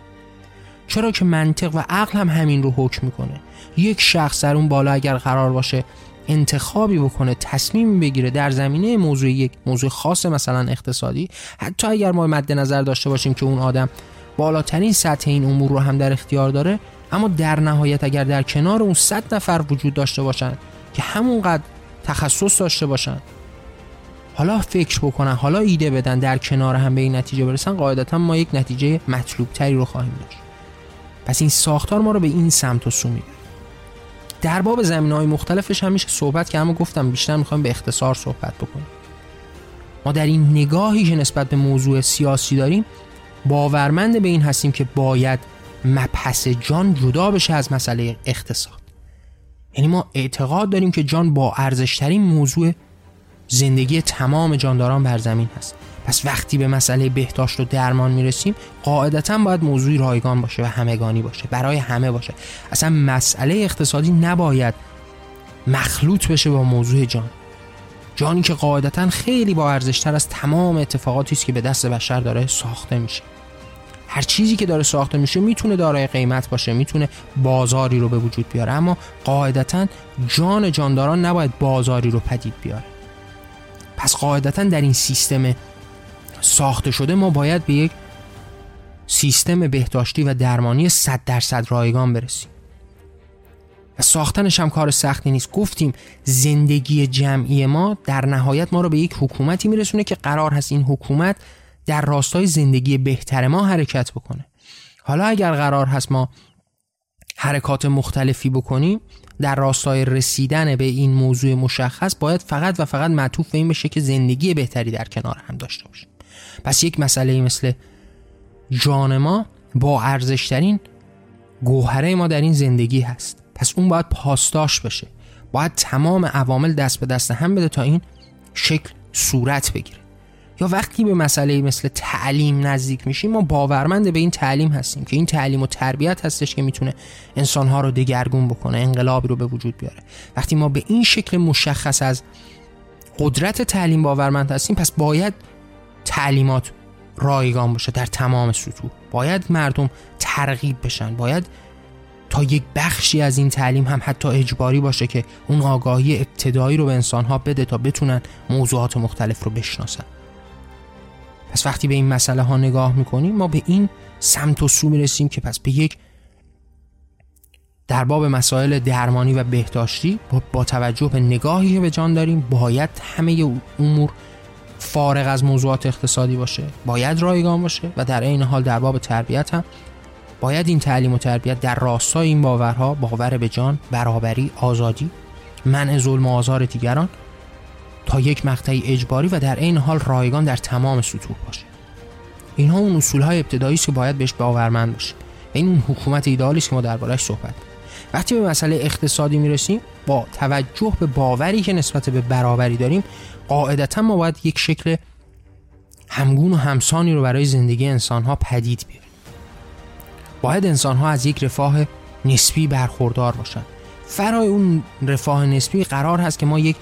S1: چرا که منطق و عقل هم همین رو حکم می‌کنه. یک شخص در اون بالا اگر قرار باشه انتخابی بکنه تصمیم بگیره در زمینه موضوع یک موضوع خاص مثلا اقتصادی. حتی اگر ما مد نظر داشته باشیم که اون آدم بالاترین سطح این امور رو هم در اختیار داره اما در نهایت اگر در کنار اون صد نفر وجود داشته باشن که همونقدر تخصص داشته باشن حالا فکر بکنن حالا ایده بدن در کنار هم به این نتیجه برسن قاعدتا ما یک نتیجه مطلوب تری رو خواهیم داشت. پس این ساختار ما رو به این سمت و سو می‌بره در باب زمین های مختلفش هم میشه صحبت که اما گفتم بیشتر می‌خوایم به اختصار صحبت بکنیم ما در این نگاهی که نسبت به موضوع سیاسی داریم باورمند به این هستیم که باید مبحث جان جدا بشه از مسئله اقتصاد. یعنی ما اعتقاد داریم که جان با ارزشترین موضوع زندگی تمام جانداران بر زمین هست. پس وقتی به مسئله بهداشت و درمان می‌رسیم قاعدتا باید موضوعی رایگان باشه و همگانی باشه برای همه باشه. اصلا مسئله اقتصادی نباید مخلوط بشه با موضوع جان. جانی که قاعدتا خیلی با ارزشتر از تمام اتفاقاتی است که به دست بشر داره ساخته میشه. هر چیزی که داره ساخته میشه می‌تونه دارای قیمت باشه می‌تونه بازاری رو به وجود بیاره. اما قاعدتا جان جانداران نباید بازاری رو پدید بیاره. پس قاعدتا در این سیستم ساخته شده ما باید به یک سیستم بهداشتی و درمانی 100 درصد رایگان برسیم. و ساختنش هم کار سختی نیست. گفتیم زندگی جمعی ما در نهایت ما رو به یک حکومتی میرسونه که قرار هست این حکومت در راستای زندگی بهتر ما حرکت بکنه. حالا اگر قرار هست ما حرکات مختلفی بکنیم در راستای رسیدن به این موضوع مشخص باید فقط و فقط معطوف به این بشه که زندگی بهتری در کنار هم داشته باشیم. پس یک مسئله مثل جان ما با ارزشترین گوهره ما در این زندگی هست. پس اون باید پاسداش بشه. باید تمام عوامل دست به دست هم بده تا این شکل صورت بگیره. یا وقتی به مسئله مثل تعلیم نزدیک میشیم ما باورمند به این تعلیم هستیم که این تعلیم و تربیت هستش که می‌تونه انسانها رو دگرگون بکنه انقلابی رو به وجود بیاره. وقتی ما به این شکل مشخص از قدرت تعلیم باورمند هستیم پس باید تعلیمات رایگان باشه در تمام سطوح. باید مردم ترغیب بشن. باید تا یک بخشی از این تعلیم هم حتی اجباری باشه که اون آگاهی ابتدایی رو به انسانها بده تا بتونن موضوعات مختلف رو بشناسن. پس وقتی به این مسئله ها نگاه می‌کنیم ما به این سمت و سو می‌رسیم که پس به یک در باب مسائل درمانی و بهداشتی با توجه به نگاهی که به جان داریم باید همه امور فارغ از موضوعات اقتصادی باشه باید رایگان باشه و در این حال در باب تربیت هم باید این تعلیم و تربیت در راستای این باورها باور به جان برابری آزادی منع ظلم و آزار دیگران تا یک مقطعی اجباری و در این حال رایگان در تمام سطوح باشه. اینها اون اصول های ابتدایی که باید بهش باورمند باشه. این اون حکومت ایدالی است که ما دربارهش صحبت وقتی به مسئله اقتصادی می‌رسیم با توجه به باوری که نسبت به برابری داریم قاعدتا ما باید یک شکل همگون و همسانی رو برای زندگی انسان ها پدید بیاریم. باید انسان ها از یک رفاه نسبی برخوردار باشند فرای اون رفاه نسبی قرار هست که ما یک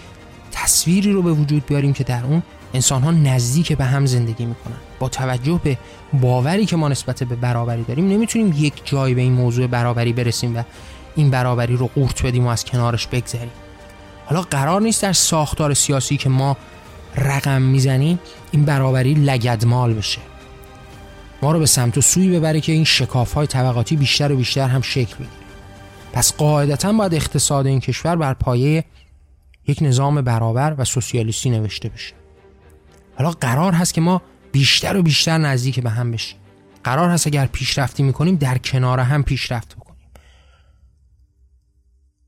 S1: تصویری رو به وجود بیاریم که در اون انسان ها نزدیک به هم زندگی می‌کنن. با توجه به باوری که ما نسبت به برابری داریم نمی‌تونیم یک جای به این موضوع برابری برسیم و این برابری رو قورت بدیم و از کنارش بگذریم. حالا قرار نیست در ساختار سیاسی که ما رقم می‌زنیم این برابری لگدمال بشه. ما رو به سمت و سوی ببره که این شکاف های طبقاتی بیشتر و بیشتر هم شکل بگیره. پس قاعدتا باید اقتصاد این کشور بر پایه یک نظام برابر و سوسیالیستی نوشته بشه. حالا قرار هست که ما بیشتر و بیشتر نزدیک به هم بشیم. قرار هست اگر پیشرفتی می‌کنیم در کنار هم پیشرفت بکنیم.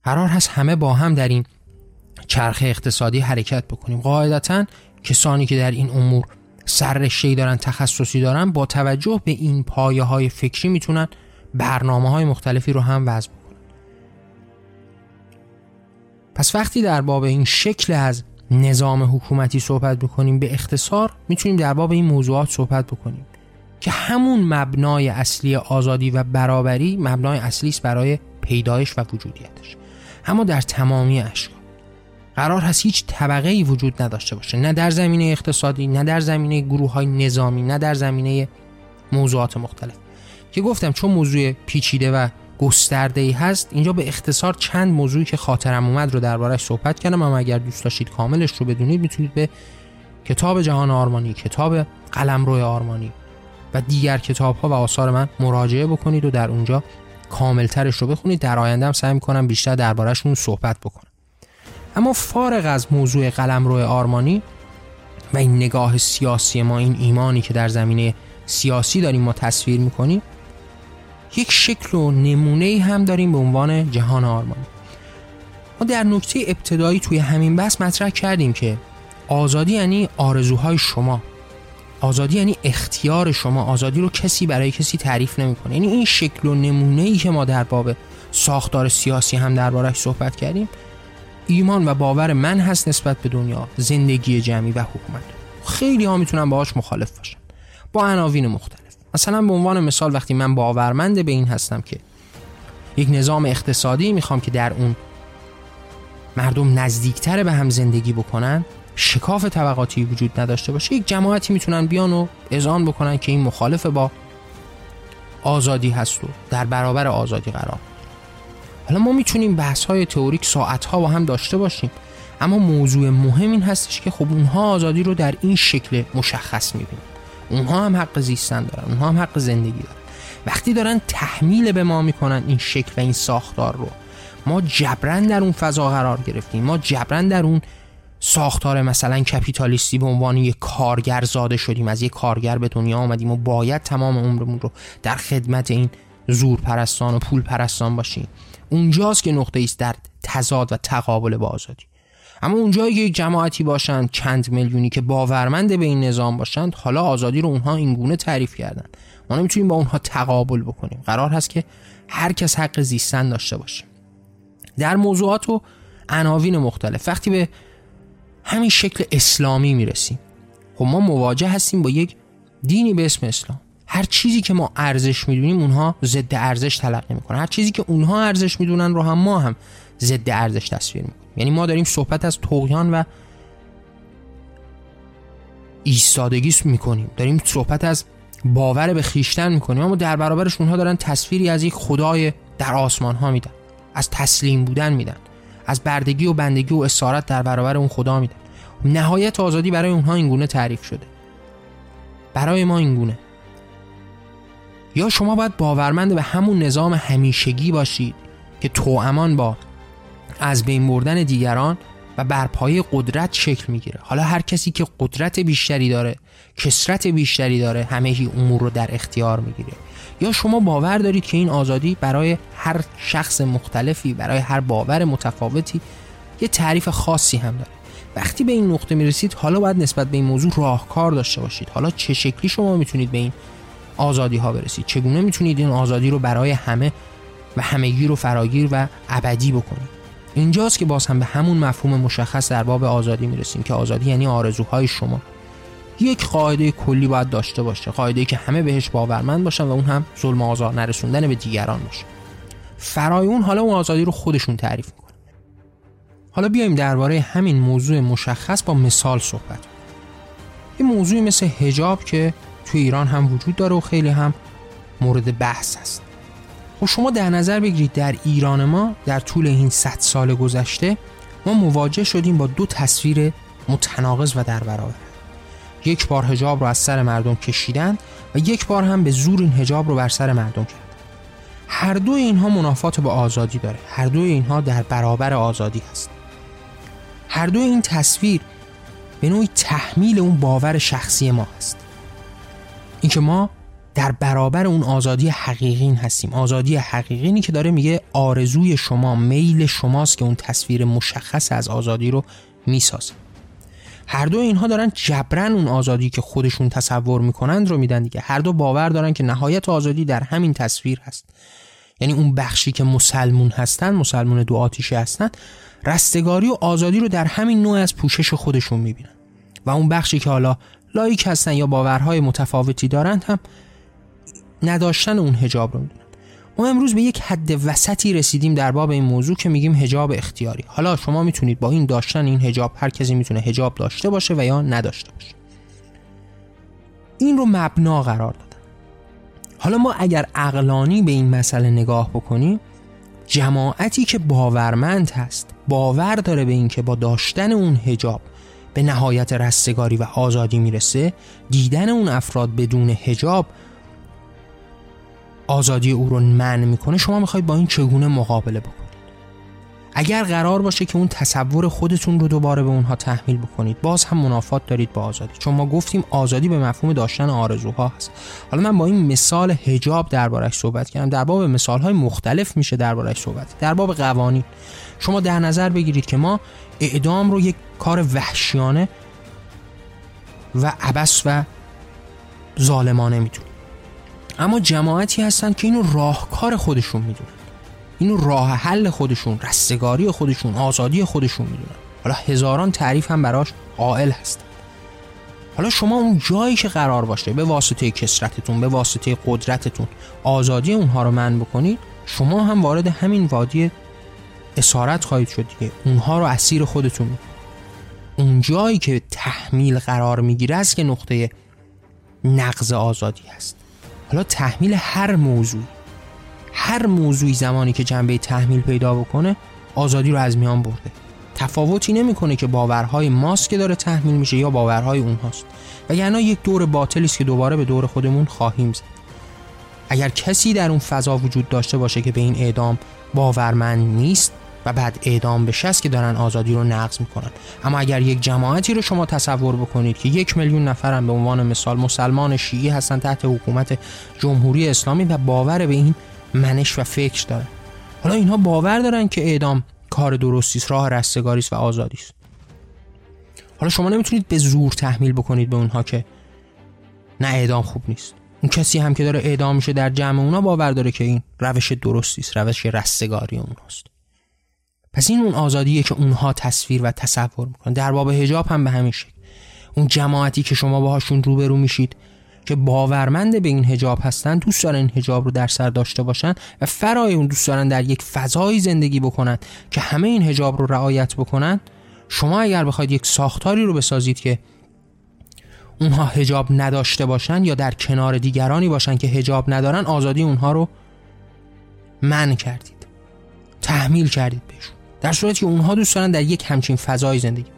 S1: قرار هست همه با هم در این چرخه اقتصادی حرکت بکنیم. قاعدتا کسانی که در این امور سررشته‌ای دارن تخصصی دارن با توجه به این پایه های فکری می‌تونن برنامه های مختلفی رو هم وضع بکنن. پس وقتی در باب این شکل از نظام حکومتی صحبت بکنیم به اختصار می‌تونیم در باب این موضوعات صحبت بکنیم که همون مبنای اصلی آزادی و برابری مبنای اصلی است برای پیدایش و وجودیتش. اما در تمامی اشکال قرار هست هیچ طبقه ای وجود نداشته باشه. نه در زمینه اقتصادی نه در زمینه گروه های نظامی نه در زمینه موضوعات مختلف. که گفتم چون موضوع پیچیده و گسترده ای هست اینجا به اختصار چند موضوعی که خاطرم اومد رو دربارش صحبت کردم اما اگر دوست داشتید کاملش رو بدونید می‌تونید به کتاب جهان آرمانی کتاب قلمرو آرمانی و دیگر کتاب ها و آثار من مراجعه بکنید و در اونجا کاملترش رو بخونید. در آینده هم سعی می‌کنم بیشتر دربارهشون صحبت بکنم. اما فارغ از موضوع قلمرو آرمانی و این نگاه سیاسی ما این ایمانی که در زمینه سیاسی داریم ما تصویر می‌کنیم یک شکل و نمونه هم داریم به عنوان جهان آرمانی. ما در نکته ابتدایی توی همین بحث مطرح کردیم که آزادی یعنی آرزوهای شما. آزادی یعنی اختیار شما. آزادی رو کسی برای کسی تعریف نمی‌کنه. یعنی این شکل و نمونه ای که ما در باب ساختار سیاسی هم دربارش صحبت کردیم ایمان و باور من هست نسبت به دنیا زندگی جمعی و حکومت. خیلی ها می‌تونن باهاش مخالف باشن. با عناوین مختلف. مثلا به عنوان مثال وقتی من باورمند به این هستم که یک نظام اقتصادی می‌خوام که در اون مردم نزدیکتر به هم زندگی بکنن شکاف طبقاتی وجود نداشته باشه یک جماعتی می‌تونن بیان و اذعان بکنن که این مخالف با آزادی هست و در برابر آزادی قرار. حالا ما می‌تونیم بحث های تئوریک ساعت ها با هم داشته باشیم. اما موضوع مهم این هستش که خب اونها آزادی رو در این شکل مشخص می‌بینن. اونها هم حق زیستن دارن اونها هم حق زندگی دارن. وقتی دارن تحمیل به ما می‌کنن این شکل و این ساختار رو ما جبران در اون فضا قرار گرفتیم. ما جبران در اون ساختار مثلا کپیتالیستی به عنوان یک کارگر زاده شدیم از یک کارگر به دنیا آمدیم و باید تمام عمرمون رو در خدمت این زور پرستان و پول پرستان باشیم اونجاست که نقطه است در تضاد و تقابل با آزادی. اما اونجایی که یک جماعتی باشند چند میلیونی که باورمند به این نظام باشند حالا آزادی رو اونها اینگونه تعریف کردن. ما نمی‌تونیم با اونها تقابل بکنیم. قرار هست که هر کس حق زیستن داشته باشه. در موضوعات و عناوین مختلف وقتی به همین شکل اسلامی می‌رسیم خب ما مواجه هستیم با یک دینی به اسم اسلام. هر چیزی که ما ارزش می‌دونیم اونها ضد ارزش تلقی می‌کنن. هر چیزی که اونها ارزش می‌دونن رو هم ما هم ضد ارزش تصویر می‌کنیم. یعنی ما داریم صحبت از توغیان و ایستادگی می‌کنیم. داریم صحبت از باور به خیشتن می‌کنیم. اما در برابرش اونها دارن تصویری از یک خدای در آسمان ها میدن. از تسلیم بودن میدن. از بردگی و بندگی و اسارت در برابر اون خدا میدن. نهایت آزادی برای اونها اینگونه تعریف شده. برای ما اینگونه یا شما باید باورمند به همون نظام همیشگی باشید که توامان با از بین بردن دیگران و برپای قدرت شکل می‌گیره. حالا هر کسی که قدرت بیشتری داره کسرت بیشتری داره همه امور رو در اختیار می‌گیره. یا شما باور دارید که این آزادی برای هر شخص مختلفی برای هر باور متفاوتی یه تعریف خاصی هم داره. وقتی به این نقطه می‌رسید حالا باید نسبت به این موضوع راهکار داشته باشید. حالا چه شکلی شما می‌تونید به این آزادی ها برسید چگونه می‌تونید این آزادی رو برای همه و همگی رو فراگیر و ابدی بکنید؟ اینجاست که باز هم به همون مفهوم مشخص در باب آزادی می‌رسیم که آزادی یعنی آرزوهای شما. یک قاعده کلی باید داشته باشه. قاعده که همه بهش باورمند باشن و اون هم ظلم آزار نرسوندن به دیگران باشه. فرای اون حالا اون آزادی رو خودشون تعریف می‌کنه حالا بیایم درباره همین موضوع مشخص با مثال صحبت یه موضوعی مثل هجاب که توی ایران هم وجود داره و خیلی هم مورد بحث است خب شما در نظر بگیرید در ایران ما در طول این 100 سال گذشته ما مواجه شدیم با دو تصویر متناقض و در برابر. یک بار هجاب رو از سر مردم کشیدن و یک بار هم به زور این هجاب رو بر سر مردم کرد هر دو اینها منافات با آزادی داره. هر دو اینها در برابر آزادی هست. هر دو این تصویر به نوعی تحمیل اون باور شخصی ما هست. اینکه ما در برابر اون آزادی حقیقی هستیم. آزادی حقیقی که داره میگه آرزوی شما میل شماست که اون تصویر مشخص از آزادی رو می‌سازه. هر دو اینها دارن جبران اون آزادی که خودشون تصور می‌کنند رو میدن دیگه. هر دو باور دارن که نهایت آزادی در همین تصویر هست. یعنی اون بخشی که مسلمون هستن مسلمون دو آتیشی هستن رستگاری و آزادی رو در همین نوع از پوشش خودشون می‌بینن. و اون بخشی که حالا لایک هستن یا باورهای متفاوتی دارند هم نداشتن اون هجاب رو می‌دونن ما امروز به یک حد وسطی رسیدیم در باب این موضوع که میگیم هجاب اختیاری. حالا شما می‌تونید با این داشتن این هجاب هر کسی می‌تونه هجاب داشته باشه و یا نداشته باشه. این رو مبنا قرار دادن. حالا ما اگر اقلانی به این مسئله نگاه بکنیم جماعتی که باورمند هست باور داره به اینکه با داشتن اون هجاب به نهایت رستگاری و آزادی می‌رسه دیدن اون افراد بدون هجاب آزادی او رو منع می‌کنه. شما می‌خواید با این چگونه مقابله بکنید اگر قرار باشه که اون تصور خودتون رو دوباره به اونها تحمیل بکنید باز هم منافات دارید با آزادی. چون ما گفتیم آزادی به مفهوم داشتن آرزوها هست. حالا من با این مثال حجاب دربارش صحبت کردم. در باب مثال های مختلف میشه دربارش صحبت در باب قوانین. شما در نظر بگیرید که ما اعدام رو یک کار وحشیانه و عبس و ظالمانه می‌دونیم اما جماعتی هستن که اینو راهکار خودشون می‌دونن. اینو راه حل خودشون رستگاری خودشون آزادی خودشون می‌دونن. حالا هزاران تعریف هم براش قائل هستن حالا شما اون جایی که قرار باشه به واسطه کسرتتون به واسطه قدرتتون آزادی اونها رو من بکنید شما هم وارد همین وادی اسارت خواهید شد دیگه. اونها رو اسیر خودتون اون جایی که تحمیل قرار می‌گیره است که نقطه نقض آزادی هست. حالا تحمیل هر موضوع هر موضوعی زمانی که جنبه تحمیل پیدا بکنه آزادی رو از میان برده. تفاوتی نمی‌کنه که باورهای ماست که داره تحمیل میشه یا باورهای اونهاست. وگرنه یک دور باطلی است که دوباره به دور خودمون خواهیم زد. اگر کسی در اون فضا وجود داشته باشه که به این اعدام باورمند نیست و بعد اعدام بشه است که دارن آزادی رو نقض می‌کنن. اما اگر یک جماعتی رو شما تصور بکنید که یک میلیون نفرم به عنوان مثال مسلمان شیعی هستن تحت حکومت جمهوری اسلامی و باور به این منش و فکر دارن. حالا اینها باور دارن که اعدام کار درستی است راه رستگاری و آزادی است. حالا شما نمی‌تونید به زور تحمیل بکنید به اونها که نه اعدام خوب نیست. اون کسی هم که داره اعدام میشه در جمع اونا باور داره که این روش درستی است روش رستگاری اوناست. پس این اون آزادیه که اونها تصویر و تصور می‌کنن. در باب حجاب هم به همین شکل. اون جماعتی که شما باهاشون روبرو میشید که باورمند به این حجاب هستن دوست دارن این حجاب رو در سر داشته باشن و فرای اون دوست دارن در یک فضایی زندگی بکنن که همه این حجاب رو رعایت بکنن شما اگر بخواید یک ساختاری رو بسازید که اونها حجاب نداشته باشن یا در کنار دیگرانی باشن که حجاب ندارن آزادی اونها رو من کردید. تحمیل کردید بهشون. در صورتی که اونها دوست دارن در یک همچین فضای زندگی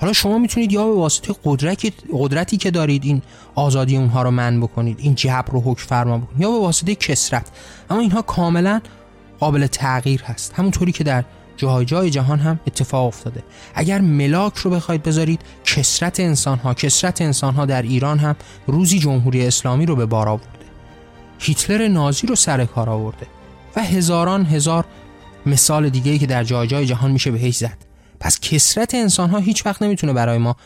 S1: حالا شما می‌تونید یا به واسطه قدرتی, که دارید این آزادی اونها رو من بکنید این جبر رو حکم فرما بکنید یا به واسطه کسرت اما اینها کاملا قابل تغییر هست. همونطوری که در جای جای جهان هم اتفاق افتاده. اگر ملاک رو بخواید بذارید کسرت انسان ها کسرت انسان ها در ایران هم روزی جمهوری اسلامی رو به بار آورده. هیتلر نازی رو سر کار آورده. و هزاران هزار مثال دیگه که در جای جای جهان میشه بهش زد. پس کسرت انسان ها هیچ وقت نمی‌تونه برای ما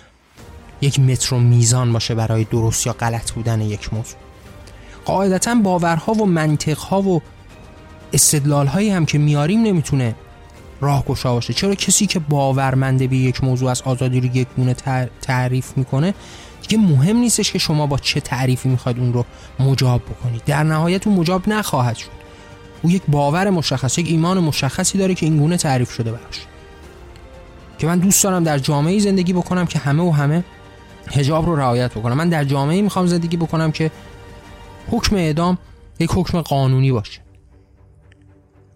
S1: یک متر میزان باشه برای درست یا غلط بودن یک موضوع. قاعدتا باورها و منطقها و استدلال هایی هم که میاریم نمی‌تونه راهگشا باشه. چرا کسی که باورمنده به یک موضوع از آزادی رو یک گونه تعریف می‌کنه دیگه مهم نیستش که شما با چه تعریفی می‌خواید اون رو مجاب بکنید. در نهایت اون مجاب نخواهد شد. او یک باور مشخص یک ایمان مشخصی داره که این گونه تعریف شده براش. که من دوست دارم در جامعه زندگی بکنم که همه و همه هجاب رو رعایت بکنم. من در جامعه می‌خوام زندگی بکنم که حکم اعدام یک حکم قانونی باشه.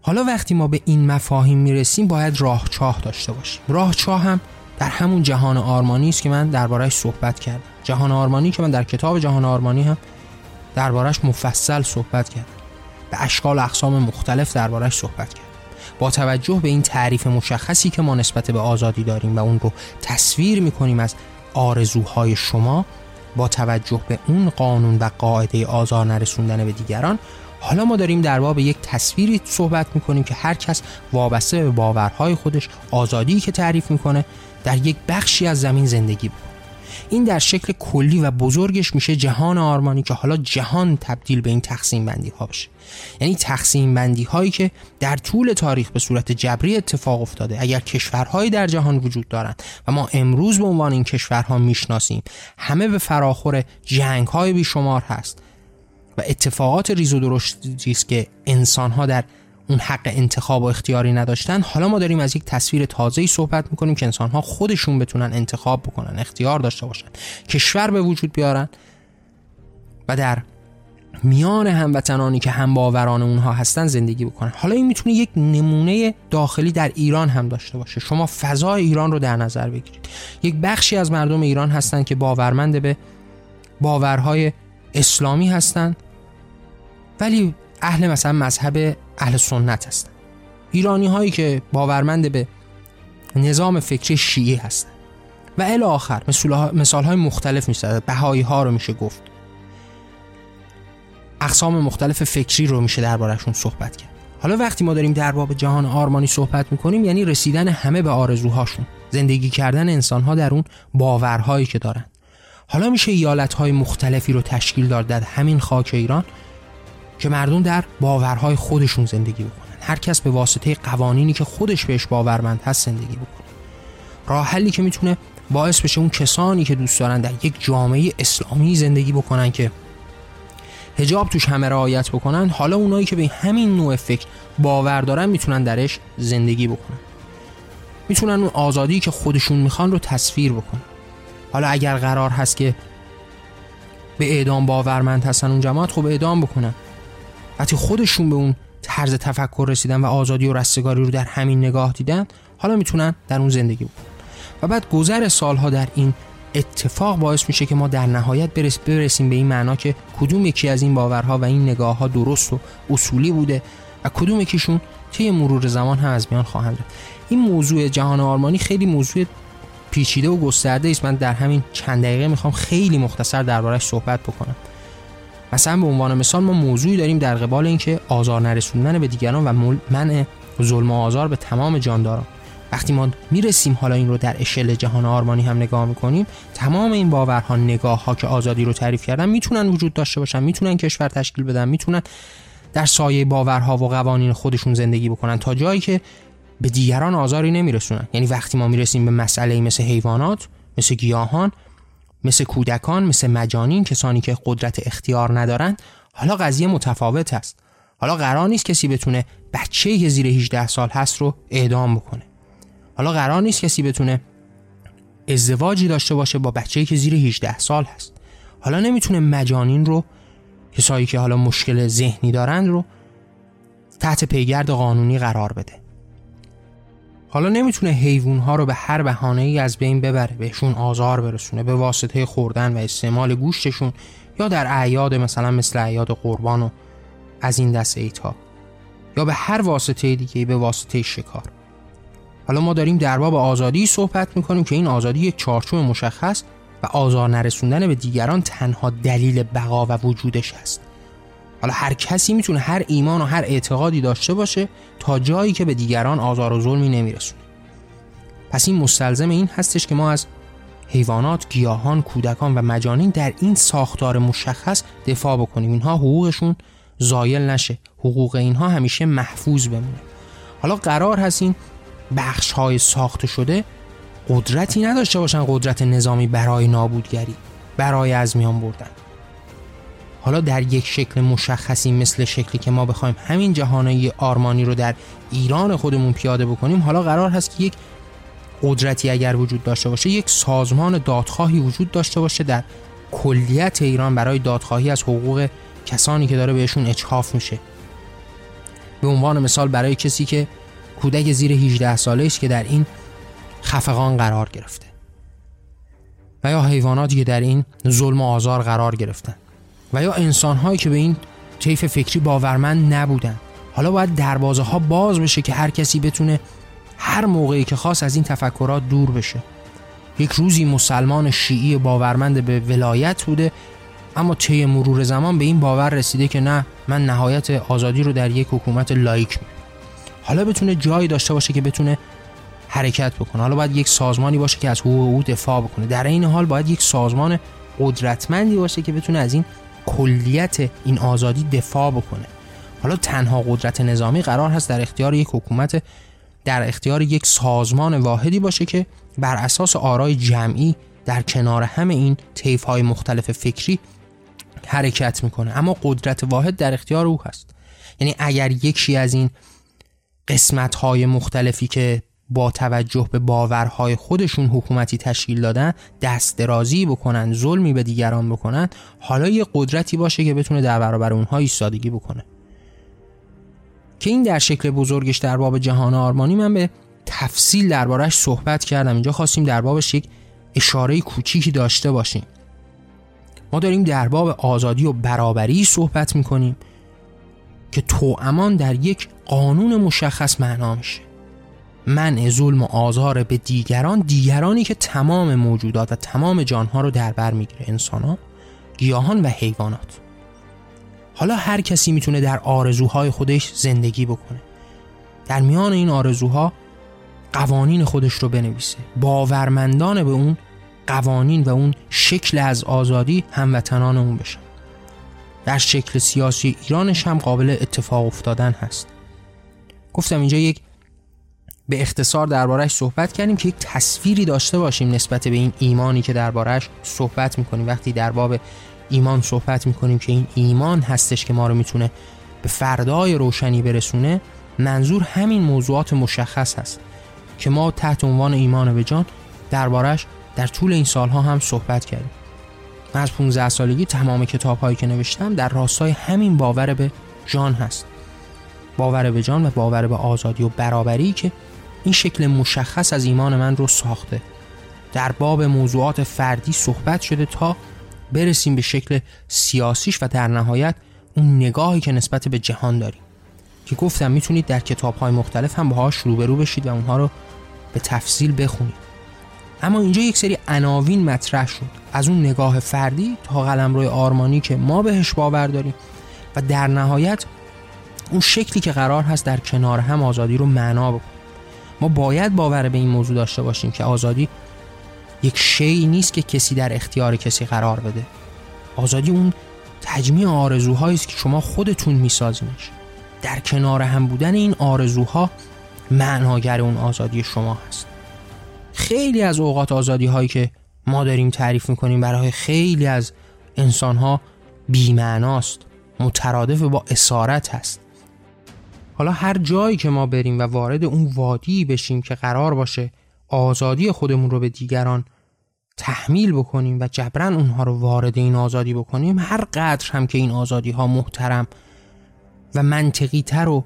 S1: حالا وقتی ما به این مفاهیم می‌رسیم باید راه چاه داشته باشیم. راه چاه هم در همون جهان آرمانی است که من دربارهش صحبت کردم. جهان آرمانی که من در کتاب جهان آرمانی هم دربارهش مفصل صحبت کردم. به اشکال اقسام مختلف دربارهش صحبت کردم با توجه به این تعریف مشخصی که ما نسبت به آزادی داریم و اون رو تصویر می‌کنیم از آرزوهای شما با توجه به اون قانون و قاعده آزار نرسوندن به دیگران حالا ما داریم در باب یک تصویری صحبت می‌کنیم که هر کس وابسته به باورهای خودش آزادی که تعریف می‌کنه در یک بخشی از زمین زندگی بود. این در شکل کلی و بزرگش میشه جهان آرمانی که حالا جهان تبدیل به این تقسیم بندی ها بشه. یعنی تقسیم بندی هایی که در طول تاریخ به صورت جبری اتفاق افتاده. اگر کشورهایی در جهان وجود دارند و ما امروز به عنوان این کشورها می‌شناسیم همه به فراخور جنگ های بیشمار هست و اتفاقات ریز و درشتی است که انسان ها در اون حق انتخاب و اختیاری نداشتن. حالا ما داریم از یک تصویر تازه‌ای صحبت می‌کنیم که انسان ها خودشون بتونن انتخاب بکنن اختیار داشته باشن کشور به وجود بیارن و در میان هموطنانی که هم باوران اونها هستن زندگی بکنن. حالا این می‌تونه یک نمونه داخلی در ایران هم داشته باشه. شما فضای ایران رو در نظر بگیرید. یک بخشی از مردم ایران هستن که باورمند به باورهای اسلامی هستند ولی اهل مثلا مذهب اهل سنت هستن. ایرانی هایی که باورمند به نظام فکری شیعی هستند و الی آخر مثال های مختلف میشه بهایی ها رو میشه گفت. اقسام مختلف فکری رو میشه دربارهشون صحبت کرد. حالا وقتی ما داریم در باب جهان آرمانی صحبت می‌کنیم یعنی رسیدن همه به آرزوهاشون. زندگی کردن انسانها در اون باورهایی که دارن. حالا میشه ایالتهای مختلفی رو تشکیل داد در همین خاک ایران. که مردم در باورهای خودشون زندگی بکنن. هر کس به واسطه قوانینی که خودش بهش باورمند هست زندگی بکنه. راه حلی که می‌تونه باعث بشه اون کسانی که دوست دارن در یک جامعه اسلامی زندگی بکنن که هجاب توش همه رعایت بکنن حالا اونایی که به همین نوع فکر باور دارن می‌تونن درش زندگی بکنن. می‌تونن اون آزادی که خودشون می‌خوان رو تصویر بکنن. حالا اگر قرار هست که به اعدام باورمند هستن اون جماعت خب اعدام بکنن. وقتی خودشون به اون طرز تفکر رسیدن و آزادی و رستگاری رو در همین نگاه دیدن حالا می‌تونن در اون زندگی بکنن و بعد گذر سالها در این اتفاق باعث میشه که ما در نهایت برسیم به این معنا که کدوم یکی از این باورها و این نگاه ها درست و اصولی بوده و کدوم یکیشون طی مرور زمان هم از میان خواهند رفت. این موضوع جهان آرمانی خیلی موضوع پیچیده و گسترده است. من در همین چند دقیقه می‌خوام خیلی مختصر دربارش صحبت بکنم. مثلا به عنوان مثال ما موضوعی داریم در قبال اینکه آزار نرسوندن به دیگران و منع ظلم و آزار به تمام جانداران. وقتی ما می‌رسیم حالا این رو در اشل جهان آرمانی هم نگاه می‌کنیم تمام این باورها نگاه ها که آزادی رو تعریف کردن می‌تونن وجود داشته باشن می‌تونن کشور تشکیل بدن می‌تونن در سایه باورها و قوانین خودشون زندگی بکنن تا جایی که به دیگران آزاری نمیرسونن. یعنی وقتی ما می‌رسیم به مسئله مثل حیوانات مثل گیاهان مثل کودکان مثل مجانین کسانی که قدرت اختیار ندارند حالا قضیه متفاوت است. حالا قرار نیست کسی بتونه بچه که زیر 18 سال هست رو اعدام بکنه. حالا قرار نیست کسی بتونه ازدواجی داشته باشه با بچه‌ای که زیر 18 سال هست. حالا نمی‌تونه مجانین رو کسایی که حالا مشکل ذهنی دارند رو تحت پیگرد قانونی قرار بده. حالا نمی‌تونه حیوان ها رو به هر بهانه ای از بین ببره بهشون آزار برسونه به واسطه خوردن و استعمال گوشتشون یا در اعیاد مثلا مثل اعیاد قربان و از این دست ایتا یا به هر واسطه دیگه به واسطه شکار. حالا ما داریم در باب آزادی صحبت می‌کنیم که این آزادی یک چارچوب مشخص و آزار نرسوندن به دیگران تنها دلیل بقا و وجودش هست حالا هر کسی می‌تونه هر ایمان و هر اعتقادی داشته باشه تا جایی که به دیگران آزار و ظلمی نمیرسونه. پس این مستلزم این هستش که ما از حیوانات، گیاهان، کودکان و مجانین در این ساختار مشخص دفاع بکنیم. اینها حقوقشون زایل نشه. حقوق اینها همیشه محفوظ بمونه. حالا قرار هست این بخش های ساخته شده قدرتی نداشته باشن قدرت نظامی برای نابودگری برای از میان بردن. حالا در یک شکل مشخصی مثل شکلی که ما بخوایم همین جهانه آرمانی رو در ایران خودمون پیاده بکنیم حالا قرار هست که یک قدرتی اگر وجود داشته باشه یک سازمان دادخواهی وجود داشته باشه در کلیت ایران برای دادخواهی از حقوق کسانی که داره بهشون اچخاف میشه. به عنوان مثال برای کسی که کودک زیر 18 ساله است که در این خفقان قرار گرفته و یا حیواناتی که در این ظلم و آزار قرار گرفتن. و یا انسانهایی که به این طیف فکری باورمند نبودن. حالا باید دروازه ها باز بشه که هر کسی بتونه هر موقعی که خاص از این تفکرات دور بشه. یک روزی مسلمان شیعی باورمند به ولایت بوده اما طی مرور زمان به این باور رسیده که نه من نهایت آزادی رو در یک حکومت لایک حالا بتونه جایی داشته باشه که بتونه حرکت بکنه. حالا باید یک سازمانی باشه که از حقوق او دفاع بکنه. در این حال باید یک سازمان قدرتمندی باشه که بتونه از این کلیت این آزادی دفاع بکنه. حالا تنها قدرت نظامی قرار هست در اختیار یک حکومت در اختیار یک سازمان واحدی باشه که بر اساس آرای جمعی در کنار همه این طیف های مختلف فکری حرکت می‌کنه. اما قدرت واحد در اختیار او هست. یعنی اگر یکی از این قسمت های مختلفی که با توجه به باورهای خودشون حکومتی تشکیل دادن دست درازی بکنن ظلمی به دیگران بکنن حالا یه قدرتی باشه که بتونه در برابر اونها ایستادگی بکنه. که این در شکل بزرگش در باب جهان آرمانی من به تفصیل دربارهش صحبت کردم. اینجا خواستیم در بابش یک اشاره کوچیکی داشته باشیم. ما داریم در باب آزادی و برابری صحبت می‌کنیم که تو امان در یک قانون مشخص معنا میشه. من ظلم و آزار به دیگران دیگرانی که تمام موجودات و تمام جانها رو در بر می‌گیره. انسان ها گیاهان و حیوانات. حالا هر کسی می‌تونه در آرزوهای خودش زندگی بکنه. در میان این آرزوها قوانین خودش رو بنویسه. باورمندان به اون قوانین و اون شکل از آزادی هموطنان اون بشن. در شکل سیاسی ایرانش هم قابل اتفاق افتادن هست. گفتم اینجا یک به اختصار دربارهش صحبت کردیم که یک تصویری داشته باشیم نسبت به این ایمانی که دربارهش صحبت می‌کنیم. وقتی در باب ایمان صحبت می‌کنیم که این ایمان هستش که ما رو می‌تونه به فردای روشنی برسونه منظور همین موضوعات مشخص هست که ما تحت عنوان ایمان به جان دربارش در طول این سالها هم صحبت کردیم. من از 15 سالگی تمام کتاب هایی که نوشتم در راستای همین باور به جان هست. باور به جان و باور به آزادی و برابری که این شکل مشخص از ایمان من رو ساخته. در باب موضوعات فردی صحبت شده تا برسیم به شکل سیاسیش و در نهایت اون نگاهی که نسبت به جهان داریم. که گفتم می‌تونید در کتاب های مختلف هم باهاش روبرو بشید و اونها رو به تفصیل بخونید. اما اینجا یک سری عناوین مطرح شد. از اون نگاه فردی تا قلمرو آرمانی که ما بهش باور داریم و در نهایت اون شکلی که قرار هست در کنار هم آزادی رو معنا بکنیم ما باید باور به این موضوع داشته باشیم که آزادی یک شی نیست که کسی در اختیار کسی قرار بده. آزادی اون تجمیع آرزوهایی است که شما خودتون میسازینش. در کنار هم بودن این آرزوها معناگر اون آزادی شما هست. خیلی از اوقات آزادی هایی که ما داریم تعریف می‌کنیم برای خیلی از انسان ها بیمعناست مترادف با اسارت هست. حالا هر جایی که ما بریم و وارد اون وادی بشیم که قرار باشه آزادی خودمون رو به دیگران تحمیل بکنیم و جبران اونها رو وارد این آزادی بکنیم هر قدر هم که این آزادی ها محترم و منطقی تر و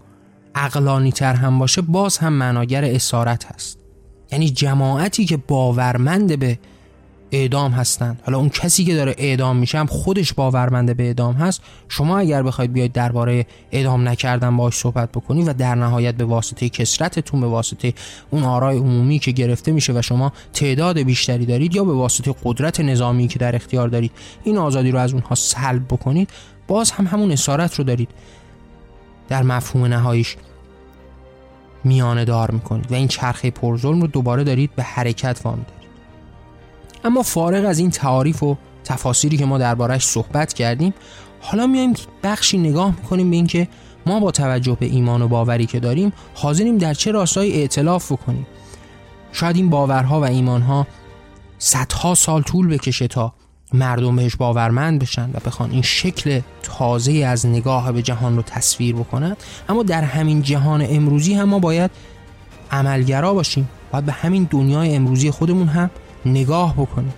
S1: عقلانی تر هم باشه باز هم معناگر اسارت هست. یعنی جماعتی که باورمند به اعدام هستند حالا اون کسی که داره اعدام میشه هم خودش باورمنده به اعدام هست. شما اگر بخواید بیاید درباره اعدام نکردن باهاش صحبت بکنید و در نهایت به واسطه کسرتتون به واسطه اون آرای عمومی که گرفته میشه و شما تعداد بیشتری دارید یا به واسطه قدرت نظامی که در اختیار دارید این آزادی رو از اونها سلب بکنید. باز هم همون اسارت رو دارید. در مفهوم نهاییش میانه دار می‌کنید و این چرخه پرظلم رو دوباره دارید به حرکت وامی دارید اما فارغ از این تعاریف و تفاسیری که ما دربارش صحبت کردیم حالا میایم بخشی نگاه می‌کنیم به اینکه ما با توجه به ایمان و باوری که داریم حاضریم در چه راستایی ائتلاف بکنیم. شاید این باورها و ایمانها صدها سال طول بکشه تا مردم بهش باورمند بشن و بخوان این شکل تازه از نگاه به جهان رو تصویر بکنند اما در همین جهان امروزی هم ما باید عملگرا باشیم. باید به همین دنیای امروزی خودمون هم نگاه بکنیم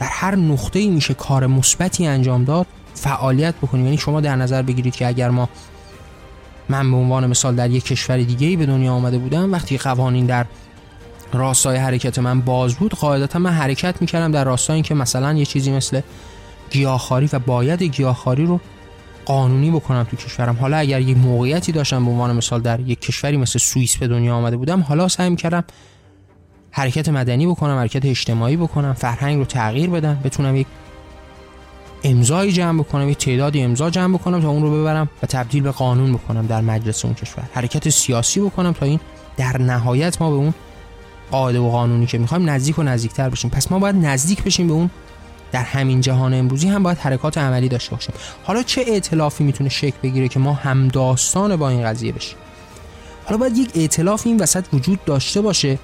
S1: در هر نقطه ای میشه کار مثبتی انجام داد فعالیت بکنیم یعنی شما در نظر بگیرید که اگر ما من به عنوان مثال در یک کشور دیگه ای به دنیا آمده بودم وقتی قوانین در راستای حرکت من باز بود قاعدتا من حرکت می‌کردم در راستای اینکه مثلا یه چیزی مثل گیاهخواری و باید گیاهخواری رو قانونی بکنم تو کشورم. حالا اگر یک موقعیتی داشتم به عنوان مثال در یک کشوری مثل سوئیس به دنیا آمده بودم حالا سعی کردم حرکت مدنی بکنم حرکت اجتماعی بکنم فرهنگ رو تغییر بدم بتونم یک امضایی جمع بکنم یک تعدادی امضا جمع بکنم تا اون رو ببرم و تبدیل به قانون بکنم در مجلس اون کشور. حرکت سیاسی بکنم تا این در نهایت ما به اون قاعده و قانونی که می‌خوایم نزدیک و نزدیکتر بشیم. پس ما باید نزدیک بشیم به اون در همین جهان امروزی هم باید حرکات عملی داشته باشیم. حالا چه ائتلافی می‌تونه شکل بگیره که ما هم داستان با این قضیه بشیم؟ حالا باید یک ائتلاف این وسط وجود داشته باشه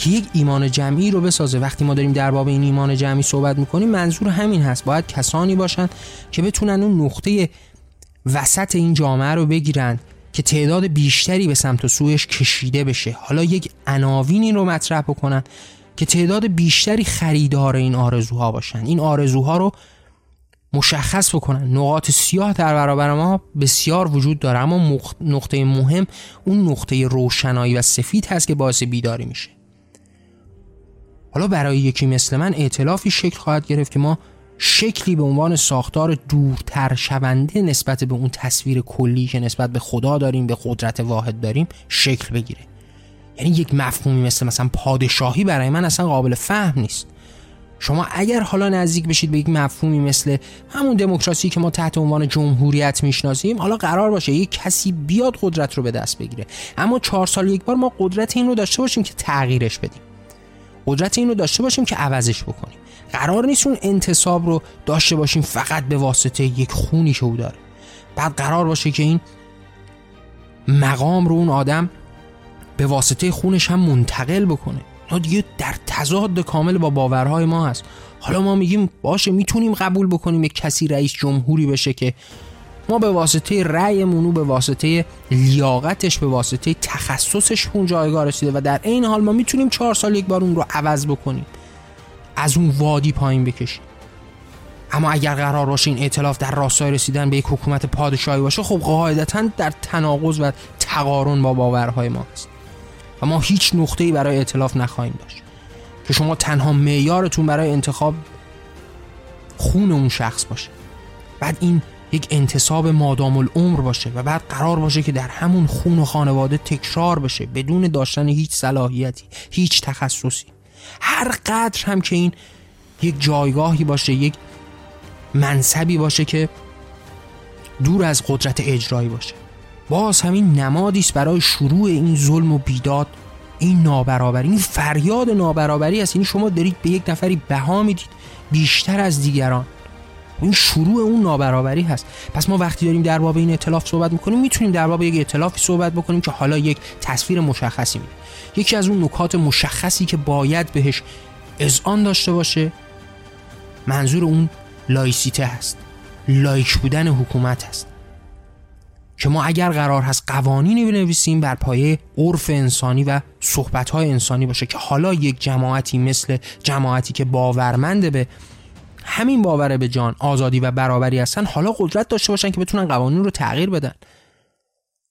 S1: که یک ایمان جمعی رو بسازه. وقتی ما داریم در باب این ایمان جمعی صحبت می‌کنیم منظور همین هست. باید کسانی باشن که بتونن اون نقطه وسط این جامعه رو بگیرن که تعداد بیشتری به سمت و سویش کشیده بشه. حالا یک عناوینی رو مطرح بکنن که تعداد بیشتری خریدار این آرزوها باشن. این آرزوها رو مشخص بکنن. نقاط سیاه در برابر ما بسیار وجود داره اما نقطه مهم اون نقطه روشنایی و سفید هست که باعث بیداری میشه. حالا برای یکی مثل من اعتلافی شکل خواهد گرفت که ما شکلی به عنوان ساختار دورتر شونده نسبت به اون تصویر کلی که نسبت به خدا داریم به قدرت واحد داریم شکل بگیره. یعنی یک مفهومی مثل مثلا پادشاهی برای من اصلا قابل فهم نیست. شما اگر حالا نزدیک بشید به یک مفهومی مثل همون دموکراسی که ما تحت عنوان جمهوریت می‌شناسیم حالا قرار باشه یک کسی بیاد قدرت رو به دست بگیره. اما چهار سال یک بار ما قدرت این رو داشته باشیم که تغییرش بدیم. قدرت این رو داشته باشیم که عوضش بکنیم. قرار نیست اون انتصاب رو داشته باشیم فقط به واسطه یک خونی که او داره. بعد قرار باشه که این مقام رو اون آدم به واسطه خونش هم منتقل بکنه. اینا دیگه در تضاد کامل با باورهای ما هست. حالا ما میگیم باشه می‌تونیم قبول بکنیم یک کسی رئیس جمهوری بشه که ما به واسطه رأیمون و به واسطه لیاقتش به واسطه تخصصش اون جایگاه رسیده و در این حال ما می‌تونیم چهار سال یک بار اون رو عوض بکنیم. از اون وادی پایین بکشیم. اما اگر قرار باشه این اعتلاف در راستای رسیدن به یک حکومت پادشاهی باشه خب قاعدتا در تناقض و تقارن با باورهای ما است و ما هیچ نقطه‌ای برای اعتلاف نخواهیم داشت. که شما تنها معیارتون برای انتخاب خون اون شخص باشه. بعد این یک انتصاب مادام العمر باشه و بعد قرار باشه که در همون خون و خانواده تکرار بشه بدون داشتن هیچ صلاحیتی هیچ تخصصی. هر قدر هم که این یک جایگاهی باشه یک منصبی باشه که دور از قدرت اجرایی باشه. باز همین نمادی است برای شروع این ظلم و بیداد این نابرابری این فریاد نابرابری است. یعنی شما دارید به یک نفری بها می‌دید بیشتر از دیگران. این شروع اون نابرابری هست. پس ما وقتی داریم در باب این اطلاف صحبت می‌کنیم می‌تونیم در باب یک اطلافی صحبت بکنیم که حالا یک تصویر مشخصی میده. یکی از اون نکات مشخصی که باید بهش اذعان داشته باشه منظور اون لایسیته هست. لایک بودن حکومت هست. که ما اگر قرار هست قوانینی بنویسیم بر پایه عرف انسانی و صحبتهای انسانی باشه که حالا یک جماعتی مثل جماعتی که باورمنده به همین باور به جان. آزادی و برابری هستن. حالا قدرت داشته باشن که بتونن قوانین رو تغییر بدن.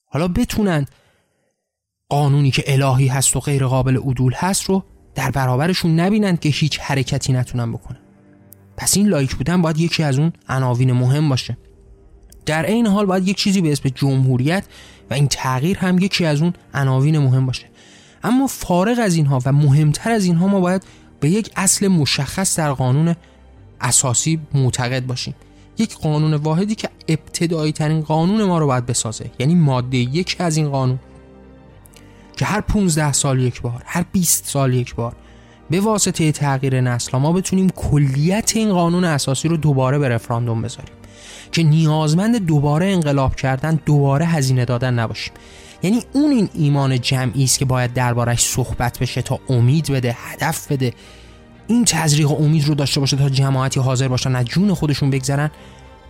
S1: حالا بتونن قانونی که الهی هست و غیر قابل عدول هست رو در برابرشون نبینند که هیچ حرکتی نتونن بکنن. پس این لایک بودن باید یکی از اون عناوین مهم باشه. در این حال باید یک چیزی به اسم جمهوریت و این تغییر هم یکی از اون عناوین مهم باشه. اما فارغ از اینها و مهمتر از اینها ما باید به یک اصل مشخص در قانون اساسی معتقد باشیم. یک قانون واحدی که ابتدایی ترین قانون ما رو باید بسازه. یعنی ماده یک از این قانون. که هر 15 سال یک بار هر 20 سال یک بار به واسطه تغییر نسل ما بتونیم کلیت این قانون اساسی رو دوباره به رفراندوم بذاریم. که نیازمند دوباره انقلاب کردن دوباره هزینه دادن نباشیم. یعنی اون این ایمان جمعی است که باید دربارش صحبت بشه تا امید بده هدف بده. این تزریق امید رو داشته باشه تا جماعتی حاضر باشن از جون خودشون بگذرن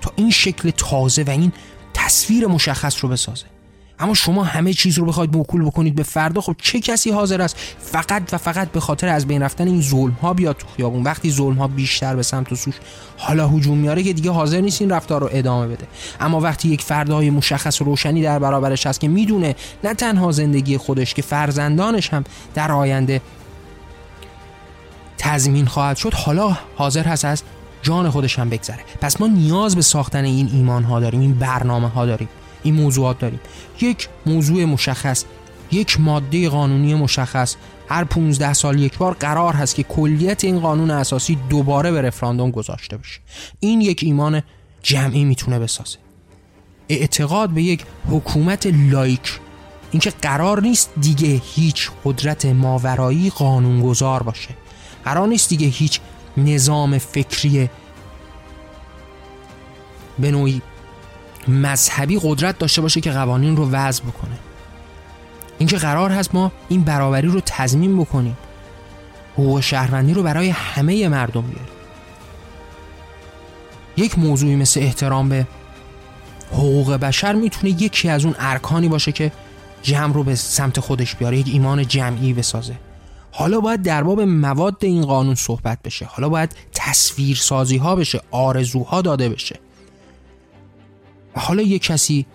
S1: تا این شکل تازه و این تصویر مشخص رو بسازه. اما شما همه چیز رو بخواید موکول بکنید به فردا خب چه کسی حاضر است فقط و فقط به خاطر از بین رفتن این ظلم ها بیاد تو خیابون؟ وقتی ظلم ها بیشتر به سمت و سوش حالا هجوم میاره که دیگه حاضر نیست این رفتار رو ادامه بده. اما وقتی یک فردای مشخص و روشنی در برابرش هست که می‌دونه نه تنها زندگی خودش که فرزندانش هم در آینده تضمین خواهد شد حالا حاضر هست از جان خودش هم بگذره. پس ما نیاز به ساختن این ایمان ها داریم این برنامه ها داریم این موضوعات داریم. یک موضوع مشخص یک ماده قانونی مشخص. هر 15 سال یک بار قرار هست که کلیت این قانون اساسی دوباره به رفراندوم گذاشته بشه. این یک ایمان جمعی می‌تونه بسازه. اعتقاد به یک حکومت لایک اینکه قرار نیست دیگه هیچ قدرت ماورایی قانونگذار باشه. قرار نیست دیگه هیچ نظام فکری به نوعی مذهبی قدرت داشته باشه که قوانین رو وضع بکنه. اینکه قرار هست ما این برابری رو تضمین بکنیم. حقوق شهروندی رو برای همه مردم بیاریم. یک موضوعی مثل احترام به حقوق بشر می‌تونه یکی از اون ارکانی باشه که جمع رو به سمت خودش بیاره یک ایمان جمعی بسازه. حالا باید در باب مواد این قانون صحبت بشه. حالا باید تصویر سازی ها بشه آرزوها داده بشه. و حالا یک کسی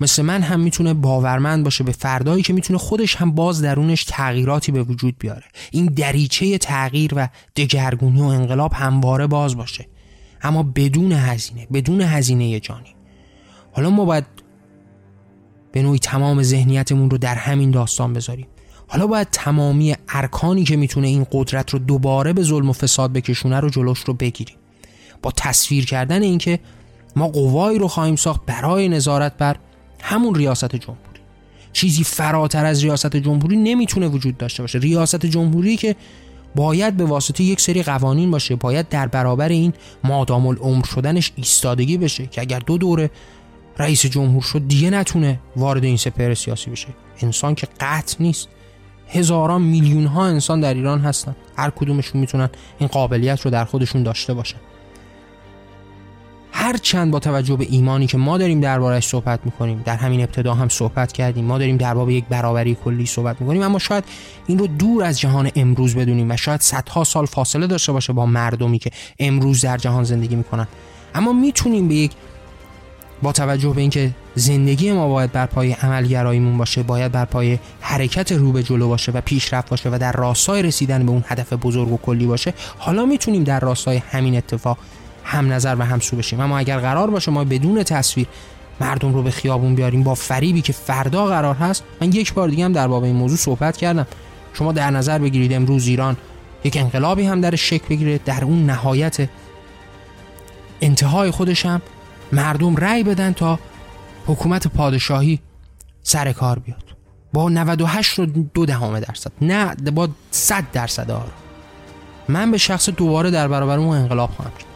S1: مثل من هم می‌تونه باورمند باشه به فردایی که می‌تونه خودش هم باز درونش تغییراتی به وجود بیاره. این دریچه تغییر و دگرگونی و انقلاب همواره باز باشه. اما بدون هزینه بدون هزینه جانی. حالا ما باید به نوعی تمام ذهنیتمون رو در همین داستان بذاریم. حالا باید تمامی ارکانی که می‌تونه این قدرت رو دوباره به ظلم و فساد بکشونه رو جلوش رو بگیریم. با تصویر کردن اینکه ما قوایی رو خواهیم ساخت برای نظارت بر همون ریاست جمهوری. چیزی فراتر از ریاست جمهوری نمی‌تونه وجود داشته باشه. ریاست جمهوری که باید به واسطه یک سری قوانین باشه باید در برابر این مادام العمر شدنش ایستادگی بشه که اگر دو دوره رئیس جمهور شد دیگه نتونه وارد این سپهر سیاسی بشه. انسان که قطع نیست. هزاران میلیون ها انسان در ایران هستن. هر کدومشون می‌تونن این قابلیت رو در خودشون داشته باشن. هر چند با توجه به ایمانی که ما داریم دربارش صحبت می‌کنیم در همین ابتدا هم صحبت کردیم ما داریم در باب یک برابری کلی صحبت می‌کنیم اما شاید این رو دور از جهان امروز بدونیم و شاید صدها سال فاصله داشته باشه با مردمی که امروز در جهان زندگی می‌کنن. اما می‌تونیم به یک با توجه به اینکه زندگی ما باید بر پای عملگراییمون باشه باید بر پای حرکت رو به جلو باشه و پیشرفت باشه و در راستای رسیدن به اون هدف بزرگ و کلی باشه حالا می‌تونیم در راستای همین اتفاق هم نظر و هم سو بشیم. اما اگر قرار باشه ما بدون تصویر مردم رو به خیابون بیاریم با فریبی که فردا قرار هست من یک بار دیگه هم در باب این موضوع صحبت کردم. شما در نظر بگیرید امروز ایران یک انقلابی هم در شکل بگیره در اون نهایت انتهای خودش هم مردم رأی بدن تا حکومت پادشاهی سر کار بیاد. با 98 رو دو دهم درصد نه با 100 درصد آرا من به شخص دوباره در برابر اون انقلاب خواهم کرد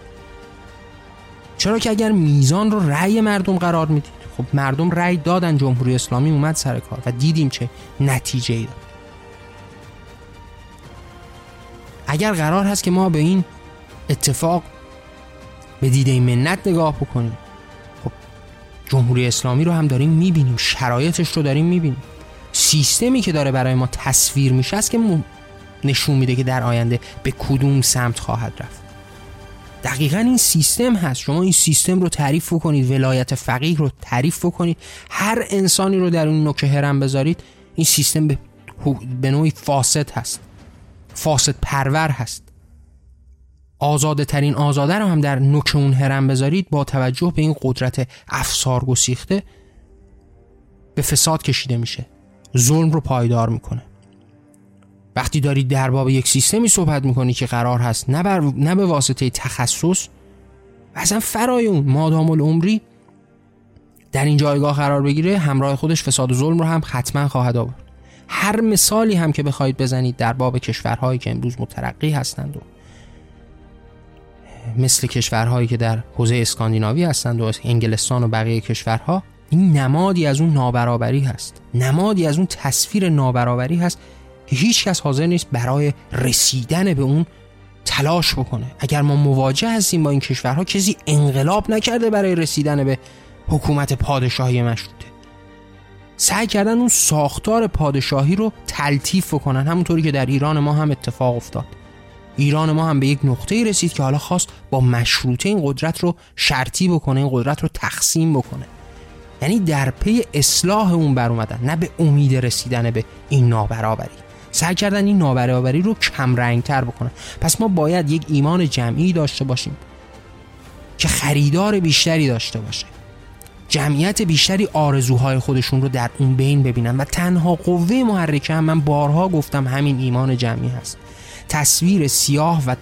S1: چرا که اگر میزان رو رأی مردم قرار می‌دید؟ خب مردم رأی دادن جمهوری اسلامی اومد سر کار و دیدیم چه نتیجه ای داد. اگر قرار هست که ما به این اتفاق به دیده منت نگاه بکنیم. خب جمهوری اسلامی رو هم داریم می‌بینیم شرایطش رو داریم می‌بینیم. سیستمی که داره برای ما تصویر میشه است که نشون میده که در آینده به کدوم سمت خواهد رفت. دقیقا این سیستم هست. شما این سیستم رو تعریف کنید ولایت فقیه رو تعریف کنید هر انسانی رو در اون نوک هرم بذارید این سیستم به, به نوعی فاسد هست. فاسد پرور هست. آزاده ترین آزاده رو هم در نوک اون هرم بذارید با توجه به این قدرت افسار گسیخته به فساد کشیده میشه. ظلم رو پایدار می‌کنه. وقتی دارید در باب یک سیستمی صحبت می‌کنی که قرار هست نه, بر... نه به واسطه تخصص و اصلا فرای اون مادام العمری در این جایگاه قرار بگیره همراه خودش فساد و ظلم رو هم حتما خواهد آورد. هر مثالی هم که بخواید بزنید در باب کشورهایی که امروز مترقی هستند و مثل کشورهایی که در حوزه اسکاندیناوی هستند و انگلستان و بقیه کشورها این نمادی از اون نابرابری هست. نمادی از اون تصویر نابرابری هست که هیچ کس حاضر نیست برای رسیدن به اون تلاش بکنه. اگر ما مواجه هستیم با این کشورها کسی انقلاب نکرده برای رسیدن به حکومت پادشاهی مشروطه. سعی کردن اون ساختار پادشاهی رو تلطیف بکنن همونطوری که در ایران ما هم اتفاق افتاد. ایران ما هم به یک نقطه رسید که حالا خواست با مشروطه این قدرت رو شرطی بکنه این قدرت رو تقسیم بکنه. یعنی در پی اصلاح اون بر اومدن نه به امید رسیدن به این نابرابری. سعی کردن این نابرابری رو کم تر بکنن. پس ما باید یک ایمان جمعی داشته باشیم که خریدار بیشتری داشته باشه. جمعیت بیشتری آرزوهای خودشون رو در اون بین ببینن و تنها قوه محرکه هم من بارها گفتم همین ایمان جمعی هست. تصویر سیاه و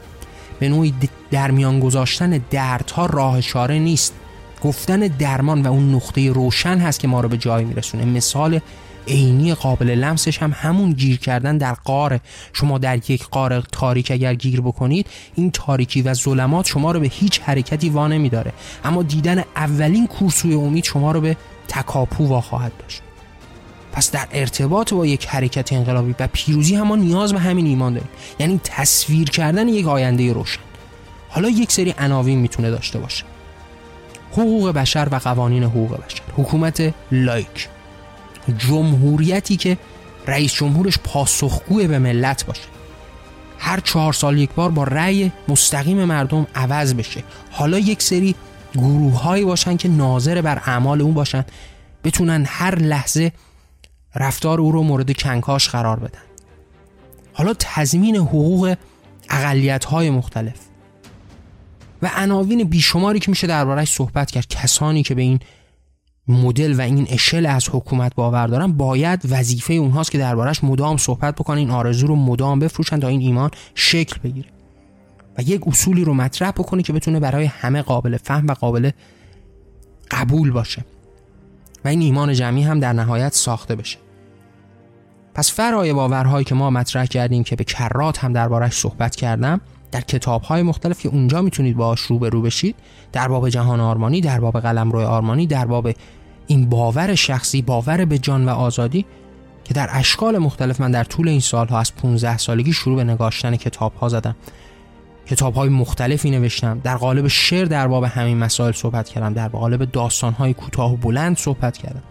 S1: به نوعی در میان گذاشتن دردها راه اشاره نیست. گفتن درمان و اون نقطه روشن هست که ما رو به جای میرسونه. مثال عینی قابل لمسش هم همون گیر کردن در قاره. شما در یک قاره تاریک اگر گیر بکنید این تاریکی و ظلمات شما رو به هیچ حرکتی وا نمیداره. اما دیدن اولین کورسوی امید شما رو به تکاپو وا خواهد داشت. پس در ارتباط با یک حرکت انقلابی و پیروزی هم ما نیاز به همین ایمان داریم. یعنی تصویر کردن یک آینده روشن. حالا یک سری عناوین می‌تونه داشته باشه. حقوق بشر و قوانین حقوق بشر. حکومت لایک. جمهوریتی که رئیس جمهورش پاسخگوی به ملت باشه. هر چهار سال یک بار با رأی مستقیم مردم عوض بشه. حالا یک سری گروه هایی باشن که ناظر بر اعمال اون باشن. بتونن هر لحظه رفتار او رو مورد کنکاش قرار بدن. حالا تضمین حقوق اقلیت های مختلف و عناوین بیشماری که میشه دربارهش صحبت کرد. کسانی که به این مدل و این اشل از حکومت باور دارن باید وظیفه اونهاست که دربارش مدام صحبت بکنن این آرزو رو مدام بفروشن تا این ایمان شکل بگیره و یک اصولی رو مطرح بکنه که بتونه برای همه قابل فهم و قابل قبول باشه. و این ایمان جمعی هم در نهایت ساخته بشه. پس فرای باورهایی که ما مطرح کردیم که به کرات هم دربارش صحبت کردم در کتاب های مختلف که اونجا می‌تونید باهاش رو بشید در باب جهان آرمانی در باب قلمرو آرمانی در باب این باور شخصی باور به جان و آزادی که در اشکال مختلف من در طول این سالها از 15 سالگی شروع به نگاشتن کتاب ها زدم. کتاب های مختلفی نوشتم. در قالب شعر در باب همین مسائل صحبت کردم. در قالب داستان های کوتاه و بلند صحبت کردم.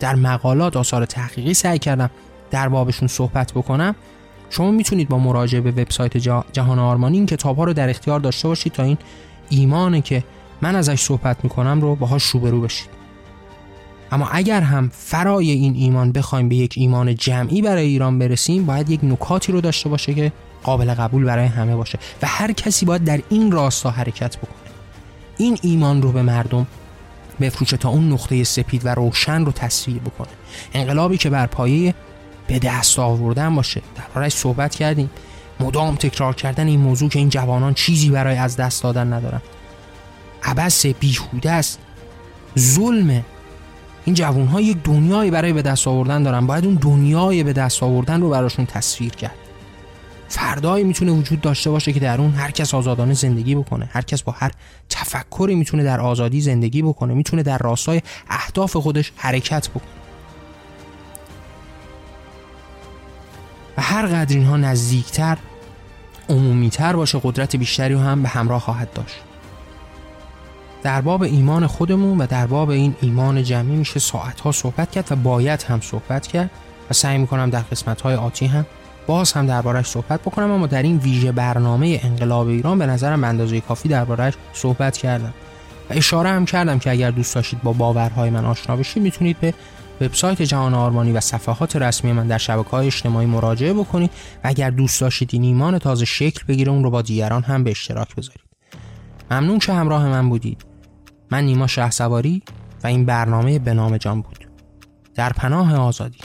S1: در مقالات آثار تحقیقی سعی کردم در بابشون صحبت بکنم. شما می‌تونید با مراجعه به وبسایت جهان آرمانی این کتاب ها رو در اختیار داشته باشید تا این ایمانه که من ازش صحبت می‌کنم رو باهاش روبرو بشید. اما اگر هم فرای این ایمان بخوایم به یک ایمان جمعی برای ایران برسیم باید یک نکاتی رو داشته باشه که قابل قبول برای همه باشه و هر کسی باید در این راستا حرکت بکنه. این ایمان رو به مردم بفروشه تا اون نقطه سپید و روشن رو تصویر بکنه. انقلابی که بر پایه به دست آوردن باشه. دربارهش صحبت کردیم. مدام تکرار کردن این موضوع که این جوانان چیزی برای از دست دادن ندارن. عبس بیهوده است. ظلمه این جوان ها یک دنیایی برای به دست آوردن دارن. باید اون دنیای به دست آوردن رو براشون تصویر کرد. فردایی می‌تونه وجود داشته باشه که در اون هر کس آزادانه زندگی بکنه هر کس با هر تفکری می‌تونه در آزادی زندگی بکنه می‌تونه در راستای اهداف خودش حرکت بکنه. و هر قدر اینها نزدیکتر عمومیتر باشه قدرت بیشتری رو هم به همراه خواهد داشت. در باب ایمان خودمون و در باب این ایمان جمعی میشه ساعتها صحبت کرد و باید هم صحبت کرد و سعی می‌کنم در قسمت های آتی هم باز هم دربارش صحبت بکنم اما در این ویژه برنامه انقلاب ایران به نظرم اندازه کافی دربارش صحبت کردم. و اشاره هم کردم که اگر دوست داشتید با باورهای من آشنا بشید می‌تونید به وبسایت جهان آرمانی و صفحات رسمی من در شبکه های اجتماعی مراجعه بکنید و اگر دوست داشتید این ایمان تازه شکل بگیره اون رو با دیگران هم به اشتراک بذارید. ممنون که همراه من بودید. من نیما شه سواری و این برنامه به نام جان بود. در پناه آزادی.